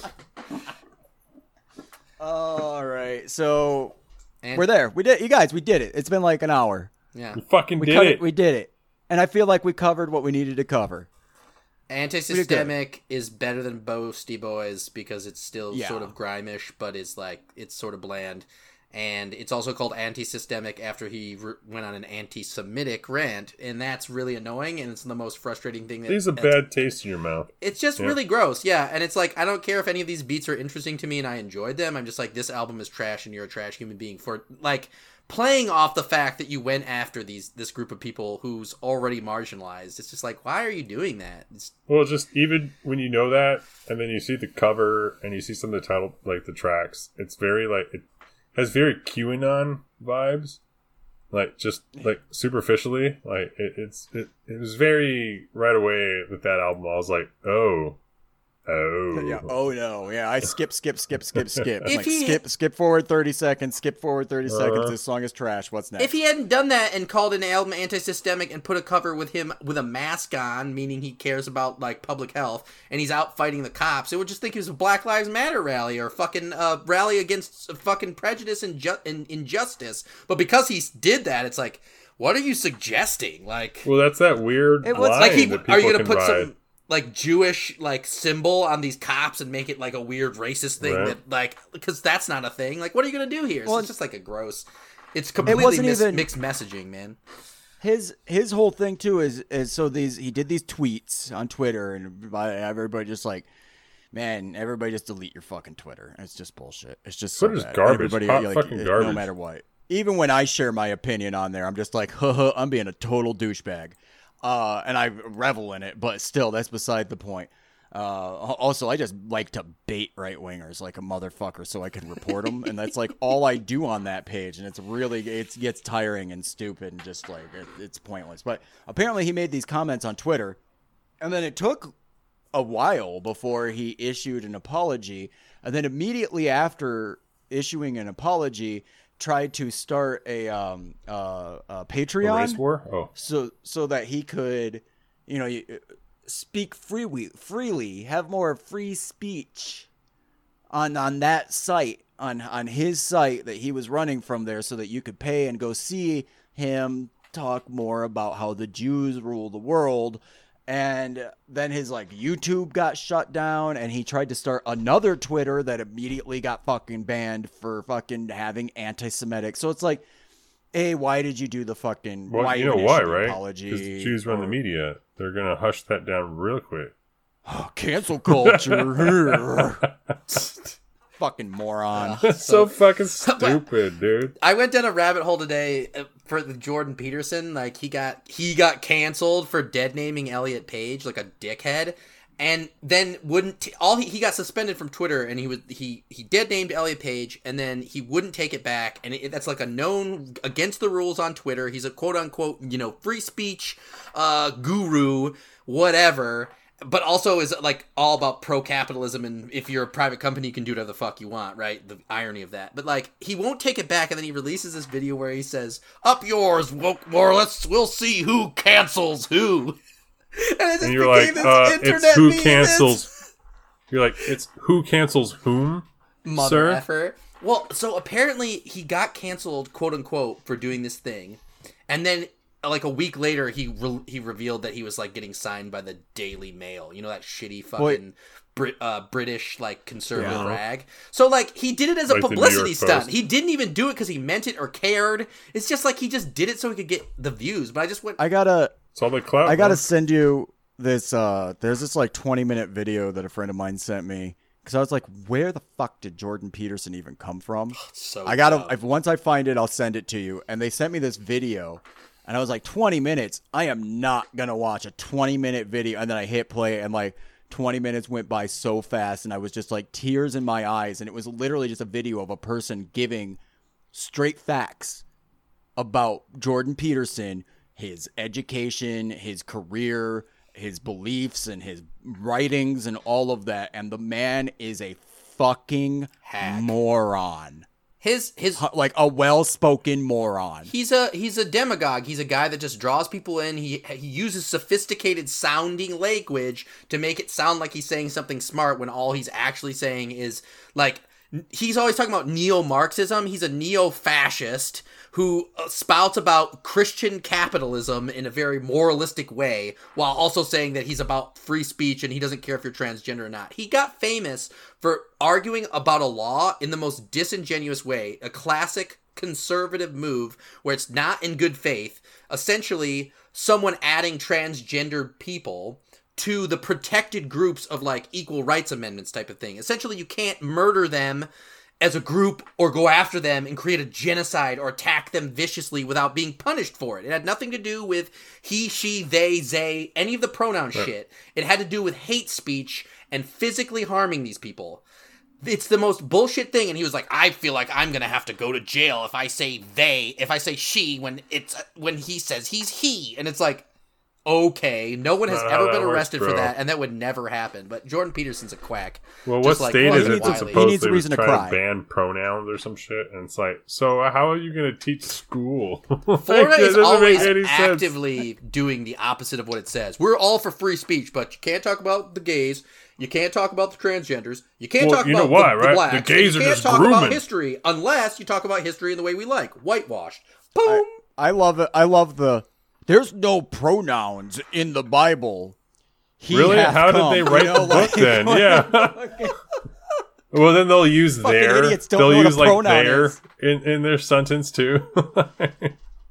All right. So and we're there. We did you guys, we did it. It's been like an hour. yeah We fucking We did it. it. We did it. And I feel like we covered what we needed to cover. Anti-systemic is better than Boasty Boys because it's still Yeah. sort of grimish, but it's like it's sort of bland. And it's also called anti-systemic after he re- went on an anti-Semitic rant, and that's really annoying. And it's the most frustrating thing. That Leaves a bad taste in your mouth. It's just Yeah. really gross, yeah. And it's like I don't care if any of these beats are interesting to me and I enjoyed them. I'm just like this album is trash and you're a trash human being for like playing off the fact that you went after these this group of people who's already marginalized. It's just like why are you doing that? It's, Well, just even when you know that, and then you see the cover and you see some of the title, like the tracks, it's very like it has very QAnon vibes, like just like superficially. Like it, it's it, it was very right away with that album. I was like, oh, oh, Yeah. Oh no. Yeah. I skip, skip, skip, skip, skip. If like he- skip, skip forward thirty seconds. Skip forward 30 seconds. Uh-huh. This song is trash. What's next? if he hadn't done that and called an album anti-systemic and put a cover with him with a mask on, meaning he cares about like public health, and he's out fighting the cops, it would just think he was a Black Lives Matter rally or fucking uh, rally against fucking prejudice and, ju- and injustice. But because he did that, it's like, what are you suggesting? Like, Well, that's that weird It was- line like he that people are you gonna put ride. some like Jewish like symbol on these cops and make it like a weird racist thing Right. that like because that's not a thing. Like, what are you gonna do here? So Well, it's just like a gross. It's completely wasn't mis- even- mixed messaging, man. his his whole thing too is is so these he did these tweets on Twitter and everybody just like man everybody just delete your fucking Twitter it's just bullshit it's just so Twitter's bad. garbage. everybody Hot like, fucking it- garbage. no matter what even when I share my opinion on there I'm just like [laughs] huh, huh, I'm being a total douchebag uh and I revel in it but still that's beside the point uh, also, I just like to bait right wingers like a motherfucker so I can report them, and that's like all I do on that page, and it's really it gets tiring and stupid and just like it, it's pointless. But apparently, he made these comments on Twitter, and then it took a while before he issued an apology, and then immediately after issuing an apology, tried to start a um uh, a A Patreon race war. Oh, so so that he could, you know, speak freely, freely, have more free speech on on that site on on his site that he was running from there, so that you could pay and go see him talk more about how the Jews rule the world. And then his like YouTube got shut down, and he tried to start another Twitter that immediately got fucking banned for fucking having anti-Semitic. So it's like, hey, why did you do the fucking? well, why you know why, right? Apology. Because Jews run the media. They're gonna hush that down real quick. [sighs] Cancel culture. [laughs] [laughs] fucking moron. That's [laughs] so fucking [laughs] stupid, dude. I went down a rabbit hole today uh, for the Jordan Peterson. Like he got he got canceled for dead naming Elliot Page like a dickhead, and then wouldn't t- all he, he got suspended from Twitter, and he was he he dead named Elliot Page, and then he wouldn't take it back, and it, that's like a known against the rules on Twitter. He's a quote unquote you know free speech uh, guru, whatever. But also is like all about pro capitalism and if you're a private company you can do whatever the fuck you want right the irony of that but like he won't take it back and then he releases this video where he says up yours woke more let's we'll see who cancels who [laughs] and, And you're like, this uh, internet it's who meme. cancels. You're like, it's who cancels whom? mother Sir? effer. Well, so apparently he got canceled, quote unquote, for doing this thing, and then like a week later, he re- he revealed that he was like getting signed by the Daily Mail. You know that shitty fucking. Brit, uh, British like conservative Yeah. rag. So like he did it as a Like the New publicity stunt. He didn't even do it because he meant it or cared. It's just like he just did it so he could get the views. But I just went. I gotta It's all the clout. I gotta man. send you this. uh There's this like 20 minute video that a friend of mine sent me because I was like, where the fuck did Jordan Peterson even come from? [sighs] so I gotta. If once I find it, I'll send it to you. And they sent me this video, and I was like, 20 minutes. I am not gonna watch a 20 minute video. And then I hit play, and like 20 minutes went by so fast, and I was just like tears in my eyes, and it was literally just a video of a person giving straight facts about Jordan Peterson, his education, his career, his beliefs, and his writings, and all of that. And the man is a fucking Hack. moron. His his Like a well spoken moron. He's a he's a demagogue. He's a guy that just draws people in. He he uses sophisticated sounding language to make it sound like he's saying something smart when all he's actually saying is like he's always talking about neo-Marxism. He's a neo-fascist who uh, spouts about Christian capitalism in a very moralistic way while also saying that he's about free speech and he doesn't care if you're transgender or not. He got famous for arguing about a law in the most disingenuous way, a classic conservative move where it's not in good faith, essentially someone adding transgender people to the protected groups of like equal rights amendments type of thing. Essentially you can't murder them as a group or go after them and create a genocide or attack them viciously without being punished for it. It had nothing to do with he, she, they, they, any of the pronoun shit. It had to do with hate speech and physically harming these people. It's the most bullshit thing. And he was like, I feel like I'm going to have to go to jail if I say they, if I say she when it's, when he says he's he. And it's like, okay, no one has ever that been works, arrested for that. And that would never happen. But Jordan Peterson's a quack. Well, Just what like state Well, is he it needs that a- supposedly he needs a was to trying cry. to ban pronouns or some shit? And it's like, so how are you going to teach school? [laughs] Like, Florida that is doesn't always make any sense. actively doing the opposite of what it says. We're all for free speech, but you can't talk about the gays. You can't talk about the transgenders. You can't Well, talk you know about why, the, right? the blacks. The gays you are can't just talk about history unless you talk about history in the way we like, whitewashed. Boom. I love it. I love the. There's no pronouns in the Bible. He Really? How come. did they You write know, the book like- [laughs] then? Yeah. well, then they'll use their. idiots don't They'll know what a use like their in, in their sentence too. [laughs]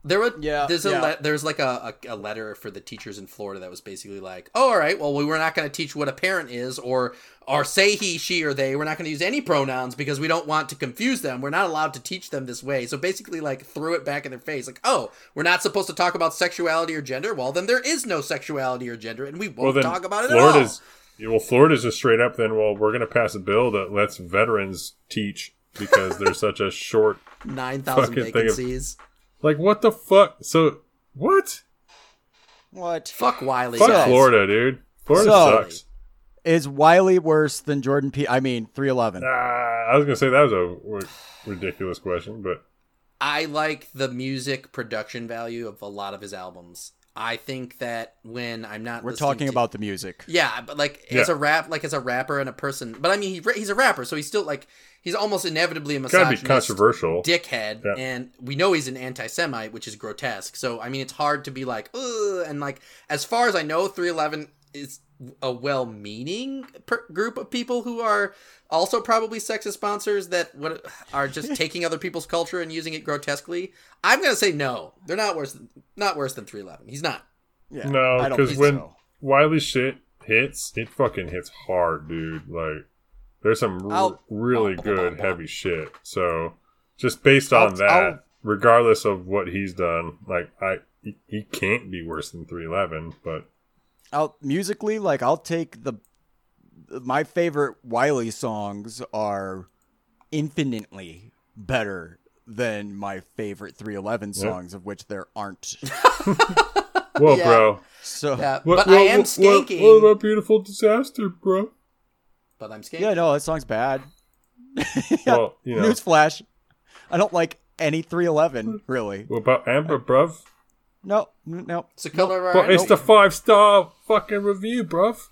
There were Yeah, there's a yeah. le- there's like a, a, a letter for the teachers in Florida that was basically like, oh, all right, well, we were not going to teach what a parent is or or say he, she, or they. We're not going to use any pronouns because we don't want to confuse them. We're not allowed to teach them this way. So basically, like threw it back in their face, like, oh, we're not supposed to talk about sexuality or gender. Well, then there is no sexuality or gender, and we won't well, talk about it Florida's. yeah, Well, Florida's just straight up. Then, well, we're going to pass a bill that lets veterans teach because there's such a short. [laughs] Nine thousand Fucking thing of- vacancies. Like, what the fuck? So what? What Fuck Wiley. Fuck guys. Florida, dude. Florida So- sucks. is Wiley worse than Jordan P? I mean, 311. Uh, I was gonna say that was a ridiculous question, but I like the music production value of a lot of his albums. I think that when I'm not We're talking to- about the music. Yeah, but like as a rap, like as a rapper and a person. But I mean, he, he's a rapper, so he's still like he's almost inevitably a it's be misogynist, controversial. dickhead, Yeah. and we know he's an anti-Semite, which is grotesque. So I mean, it's hard to be like, Ugh, and like as far as I know, 311 is a well-meaning per- group of people who are also probably sexist sponsors that what are just [laughs] taking other people's culture and using it grotesquely. I'm gonna say no. They're not worse. Than, not worse than 311. He's not. Yeah, No, because when so. Wiley shit hits, it fucking hits hard, dude. Like, there's some r- I'll- really I'll- good heavy shit. So, just based on I'll- that, I'll- regardless of what he's done, like I, he, he can't be worse than 311. But I'll musically like I'll take the my favorite Wiley songs are infinitely better than my favorite 311 songs of which there aren't. [laughs] Whoa, Yeah. bro. So Yeah, What, but what, I am what- what- skanking. What, about beautiful disaster, bro? but I'm skanking. yeah, no, that song's bad. [laughs] Well, you know. Newsflash, I don't like any 311 really. What about Amber, bruv? No, no. It's the color of But it's energy. the five star fucking review, bruv.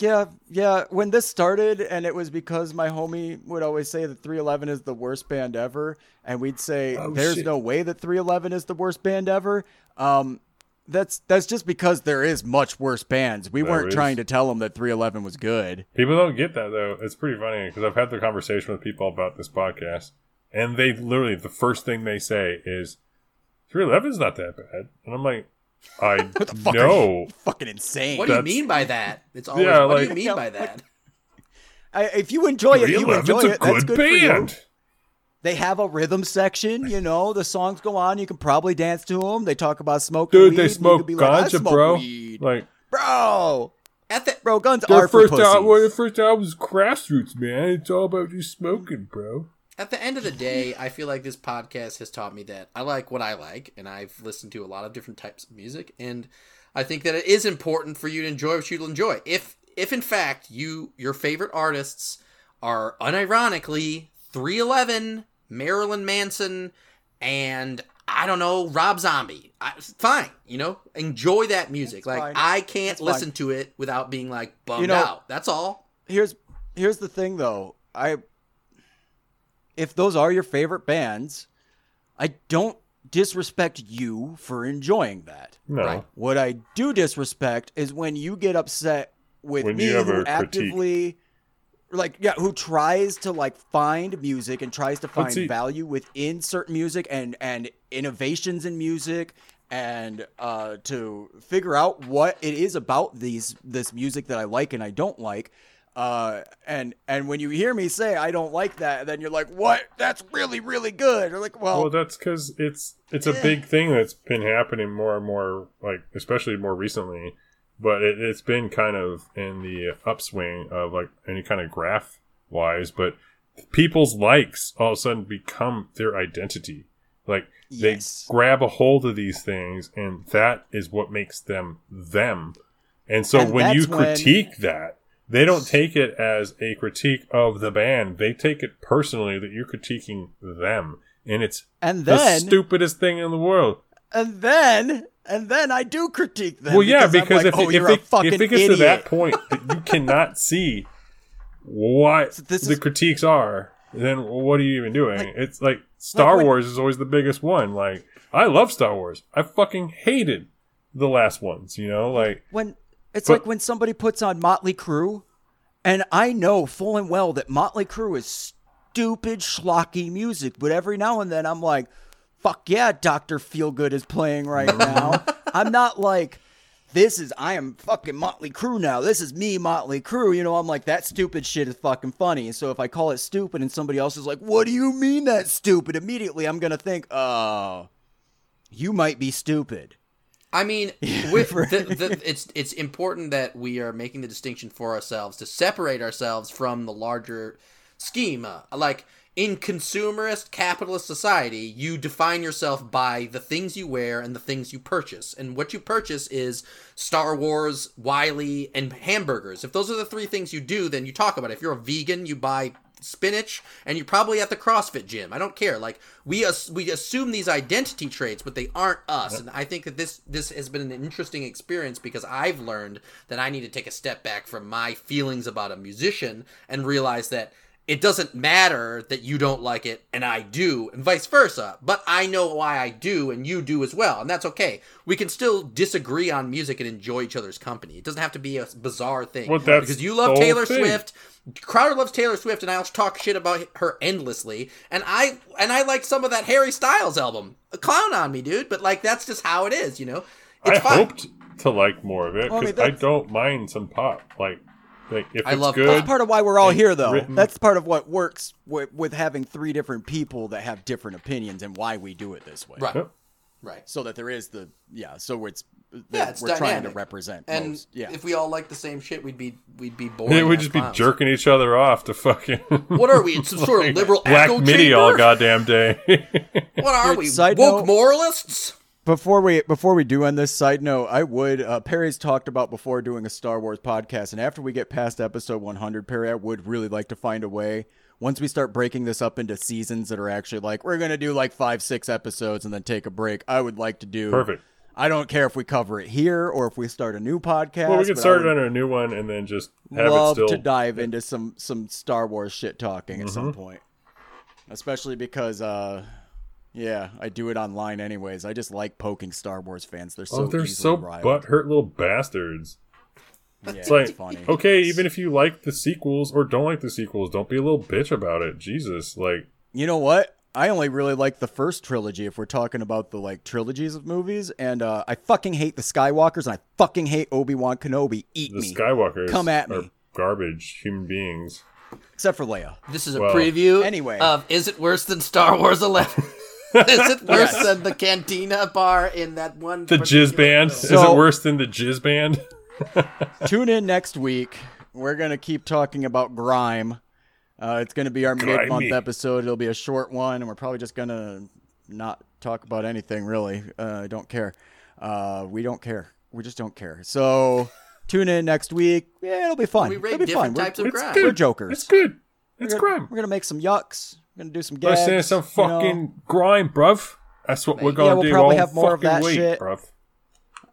Yeah, yeah. When this started, and it was because my homie would always say that 311 is the worst band ever, and we'd say Oh, there's shit. no way that 311 is the worst band ever. Um, that's that's just because there is much worse bands. We There weren't is. trying to tell them that 311 was good. People don't get that though. It's pretty funny because I've had the conversation with people about this podcast, and they literally the first thing they say is, "311's not that bad," and I'm like, "I [laughs] What the fuck? Are know." you fucking insane. What do you That's- mean by that? It's always. Yeah, what do like- you mean by that? I, if you enjoy it, you enjoy a it. That's good good for you. They have a rhythm section, you know. The songs go on. You can probably dance to them. They talk about smoking Dude, weed. they and you smoke could be like, I ganja, smoke bro. weed. Like bro, At the bro, guns their are for first pussies. album, their first album was grassroots, man. It's all about you smoking, bro. At the end of the day, I feel like this podcast has taught me that I like what I like, and I've listened to a lot of different types of music, and I think that it is important for you to enjoy what you'll enjoy. If, if in fact you your favorite artists are unironically 311, Marilyn Manson, and I don't know Rob Zombie, I, fine, you know, enjoy that music. That's like fine. I can't That's fine. listen to it without being like bummed You know- out. That's all. here's here's the thing though. I if those are your favorite bands, I don't disrespect you for enjoying that. No, Right. What I do disrespect is when you get upset with When me you have who a critique. actively like yeah, who tries to like find music and tries to find see- value within certain music and and innovations in music and uh to figure out what it is about these this music that I like and I don't like. Uh, and and when you hear me say I don't like that, then you're like, "What? That's really really good." Or like, well, Well, that's because it's it's a Yeah. big thing that's been happening more and more, like especially more recently. But it, it's been kind of in the upswing of like any kind of graph wise. But people's likes all of a sudden become their identity. Like they grab a hold of these things, and that is what makes them them. And so And when you that's when- critique that, they don't take it as a critique of the band. They take it personally that you're critiquing them. And it's and the stupidest thing in the world. and then and then I do critique them. well, yeah, I'm because like, if, oh, it, if, it, if it gets idiot. to that point that you cannot [laughs] see what this the is- critiques are, then what are you even doing? Like- it's like Star when- Wars is always the biggest one. Like I love Star Wars. I fucking hated the last ones. You know, like when it's But- like when somebody puts on Motley Crue, and I know full and well that Motley Crue is stupid schlocky music, but every now and then I'm like, "Fuck yeah, Doctor Feelgood is playing right [laughs] now." I'm not like. This is I am fucking Motley Crue now. This is me, Motley Crue. You know, I'm like that stupid shit is fucking funny. So if I call it stupid and somebody else is like, "What do you mean that's stupid?" Immediately I'm gonna think, "Oh, you might be stupid." I mean, [laughs] with the, the, it's it's important that we are making the distinction for ourselves to separate ourselves from the larger scheme. Uh, like in consumerist capitalist society, you define yourself by the things you wear and the things you purchase, and what you purchase is Star Wars, Wiley, and hamburgers. If those are the three things you do, then you talk about it. If you're a vegan, you buy spinach and you're probably at the CrossFit gym. I don't care. Like we as- we assume these identity traits, but they aren't us. And I think that this this has been an interesting experience because I've learned that I need to take a step back from my feelings about a musician and realize that it doesn't matter that you don't like it and I do, and vice versa. But I know why I do and you do as well, and that's okay. We can still disagree on music and enjoy each other's company. It doesn't have to be a bizarre thing. Well, because you love Taylor thing. Swift, Crowder loves Taylor Swift, and I'll talk shit about her endlessly. And I and I like some of that Harry Styles album. A Clown on me, dude. But like that's just how it is, you know. It's I fine. hoped to like more of it Well, I mean, because I, don't mind some pop. Like, like if I it's love good, That's part of why we're all here, though. written- That's part of what works with, with having three different people that have different opinions and why we do it this way. Right. Yep. Right. So that there is the yeah. So it's Yeah, it's we're trying to represent And most. Yeah. if we all like the same shit, we'd be we'd be boring. They would just be clowns. jerking each other off to fucking. [laughs] What are we? Some sort of [laughs] liberal Black echo MIDI chamber? all goddamn day. [laughs] What are Dude, we? side Woke note- moralists? before we before we do end this side note, I would uh, Perry's talked about before doing a Star Wars podcast, and after we get past episode 100, Perry, I would really like to find a way once we start breaking this up into seasons that are actually like we're gonna do like five six episodes and then take a break. I would like to do Perfect. I don't care if we cover it here or if we start a new podcast. Well, we I start it on a new one and then just have love it still. to dive into some some Star Wars shit talking at Mm-hmm. some point, especially because uh. Yeah, I do it online anyways. I just like poking Star Wars fans. They're so oh, they're so riled. butthurt little bastards. Yeah, It's like, funny. okay, even if you like the sequels or don't like the sequels, don't be a little bitch about it. Jesus, like, You know what? I only really like the first trilogy if we're talking about the like trilogies of movies, and uh, I fucking hate the Skywalkers and I fucking hate Obi Wan Kenobi. Eat the me, Skywalkers Come at are me. garbage human beings. except for Leia. This is a Well, preview. anyway. of is it worse than Star Wars Eleven? [laughs] is it worse Yes. than the Cantina bar in that one? The Jizz Band film? is So- it worse than the Jizz Band? [laughs] Tune in next week. We're gonna keep talking about Grime. Uh, it's gonna be our mid-month episode. It'll be a short one, and we're probably just gonna not talk about anything really. Uh, I don't care. Uh, we don't care. We just don't care. So tune in next week. Yeah, it'll be fun. We rate it'll be fun. different We're- types of It's crime. good. We're jokers. It's good. It's We're gonna, crime. we're gonna make some yucks. We're gonna do some Let's gags. say some you know. fucking grime, bruv. That's what we're gonna do. we'll do. probably all have more of that week, shit. bruv.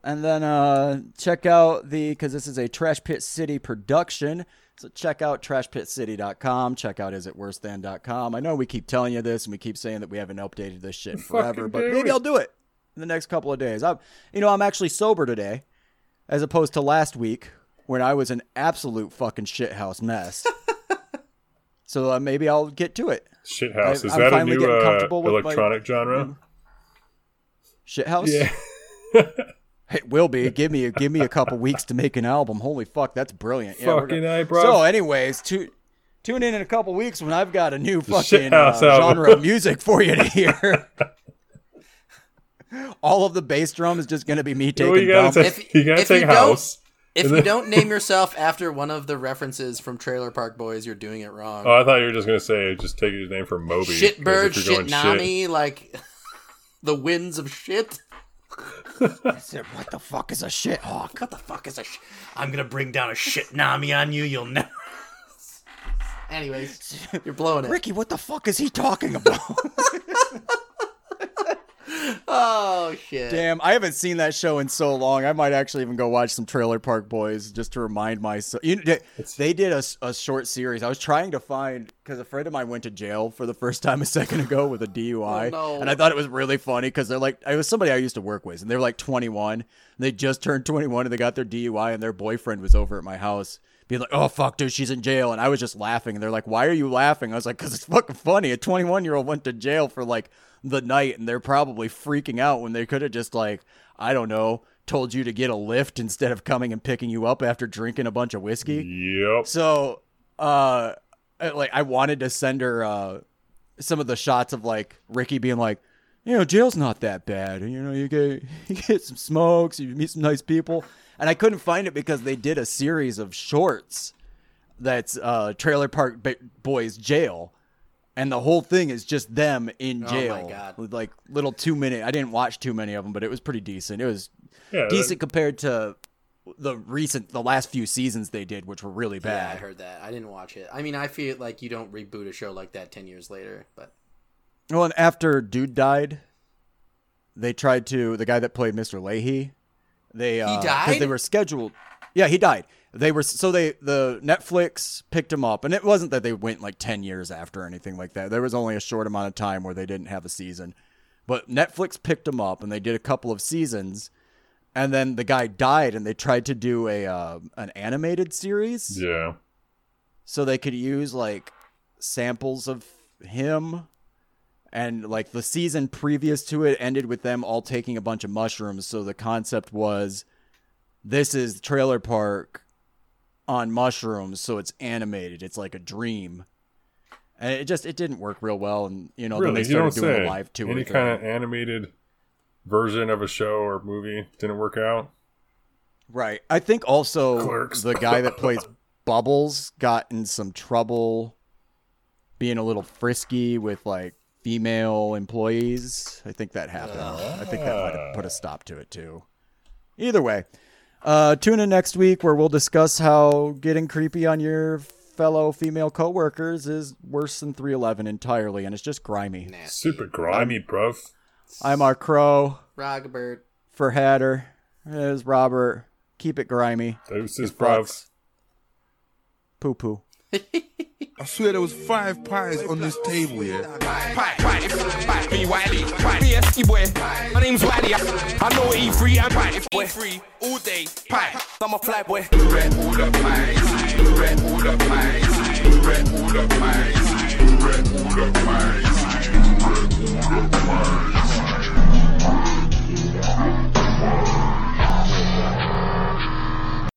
And then uh, check out the because this is a Trash Pit City production. So check out trashpitcity.com. Check out isitworsethan.com. I know we keep telling you this and we keep saying that we haven't updated this shit in forever, but maybe. I'll do it in the next couple of days. I'm, you know, I'm actually sober today, as opposed to last week when I was an absolute fucking shithouse mess. [laughs] so uh, maybe I'll get to it. Shithouse. I- Is I'm that a new uh, with my- electronic genre? Shithouse. Yeah. [laughs] It will be. Give me a, give me a couple weeks to make an album. Holy fuck, that's brilliant. Yeah, Fucking gonna- A, bro. So, anyways, tu- tune in in a couple weeks when I've got a new fucking uh, genre of music for you to hear. [laughs] All of the bass drum is just going to be me taking Well, you gotta dumps. take, If- you gotta if take don't- house. If And you [laughs] don't name yourself after one of the references from Trailer Park Boys, you're doing it wrong. Oh, I thought you were just gonna say just take your name from Moby. Shitbird, if you're shit- Shitnami, like [laughs] the winds of shit. I said, what the fuck is a shit hawk? What the fuck is a sh- I'm gonna bring down a shit nami on you. You'll never. Anyways, you're blowing it. Ricky, what the fuck is he talking about? [laughs] [laughs] Oh shit. Damn, I haven't seen that show in so long. I might actually even go watch some Trailer Park Boys just to remind myself. You know, they- they did a short series. I was trying to find because a friend of mine went to jail for the first time a second ago with a DUI, [laughs] Oh, no. and I thought it was really funny because they're like, it was somebody I used to work with, and they were like 21. And they just turned 21 and they got their DUI, and their boyfriend was over at my house. Being like, oh fuck, dude, she's in jail, and I was just laughing, and they're like, why are you laughing? I was like, because it's fucking funny. A 21 year old went to jail for like the night, and they're probably freaking out when they could have just like, I don't know, told you to get a lift instead of coming and picking you up after drinking a bunch of whiskey. Yep. So, uh, like I wanted to send her uh some of the shots of like Ricky being like, you know, jail's not that bad. You know, you get [laughs] you get some smokes, you meet some nice people, and I couldn't find it because they did a series of shorts that's uh Trailer Park Ba- Boys Jail. And the whole thing is just them in Oh my jail, God. with like little two minute. I didn't watch too many of them, but it was pretty decent. It was Yeah, decent compared to the recent, the last few seasons they did, which were really bad. Yeah, I heard that. I didn't watch it. I mean, I feel like you don't reboot a show like that ten years later. But Well, and after dude died, they tried to the guy that played Mr. Lahey. They uh, 'cause died? They were scheduled. Yeah, he died. They were so they the Netflix picked him up, and it wasn't that they went like ten years after or anything like that. There was only a short amount of time where they didn't have a season, but Netflix picked him up, and they did a couple of seasons, and then the guy died, and they tried to do a uh, an animated series yeah. so they could use like samples of him and like the season previous to it ended with them all taking a bunch of mushrooms so the concept was this is trailer park on mushrooms so it's animated it's like a dream and it just it didn't work real well and you know then they started doing say. a live tour Any kind of animated version of a show or movie didn't work out. Right. I think also Clerks. the guy that plays [laughs] Bubbles got in some trouble being a little frisky with like female employees. I think that happened. I think that might have put a stop to it too. Either way, uh, tune in next week where we'll discuss how getting creepy on your fellow female coworkers is worse than 311 entirely, and it's just grimy. Nasty. Super grimy, bruv. I'm our crow Rogbert. for Hatter. There's Robert. Keep it grimy. Deuces, bruv. Poo poo. I swear there was five pies on this table, here. Pie, pie, pie, me Wiley, pie, BS, boy. My name's Wiley. I, I know E3 and pie, boy. Free all day, pie. I'm a fly boy. You red all the pies, you red all the pies, you red all the pies, you red all the pies, you red all the pies.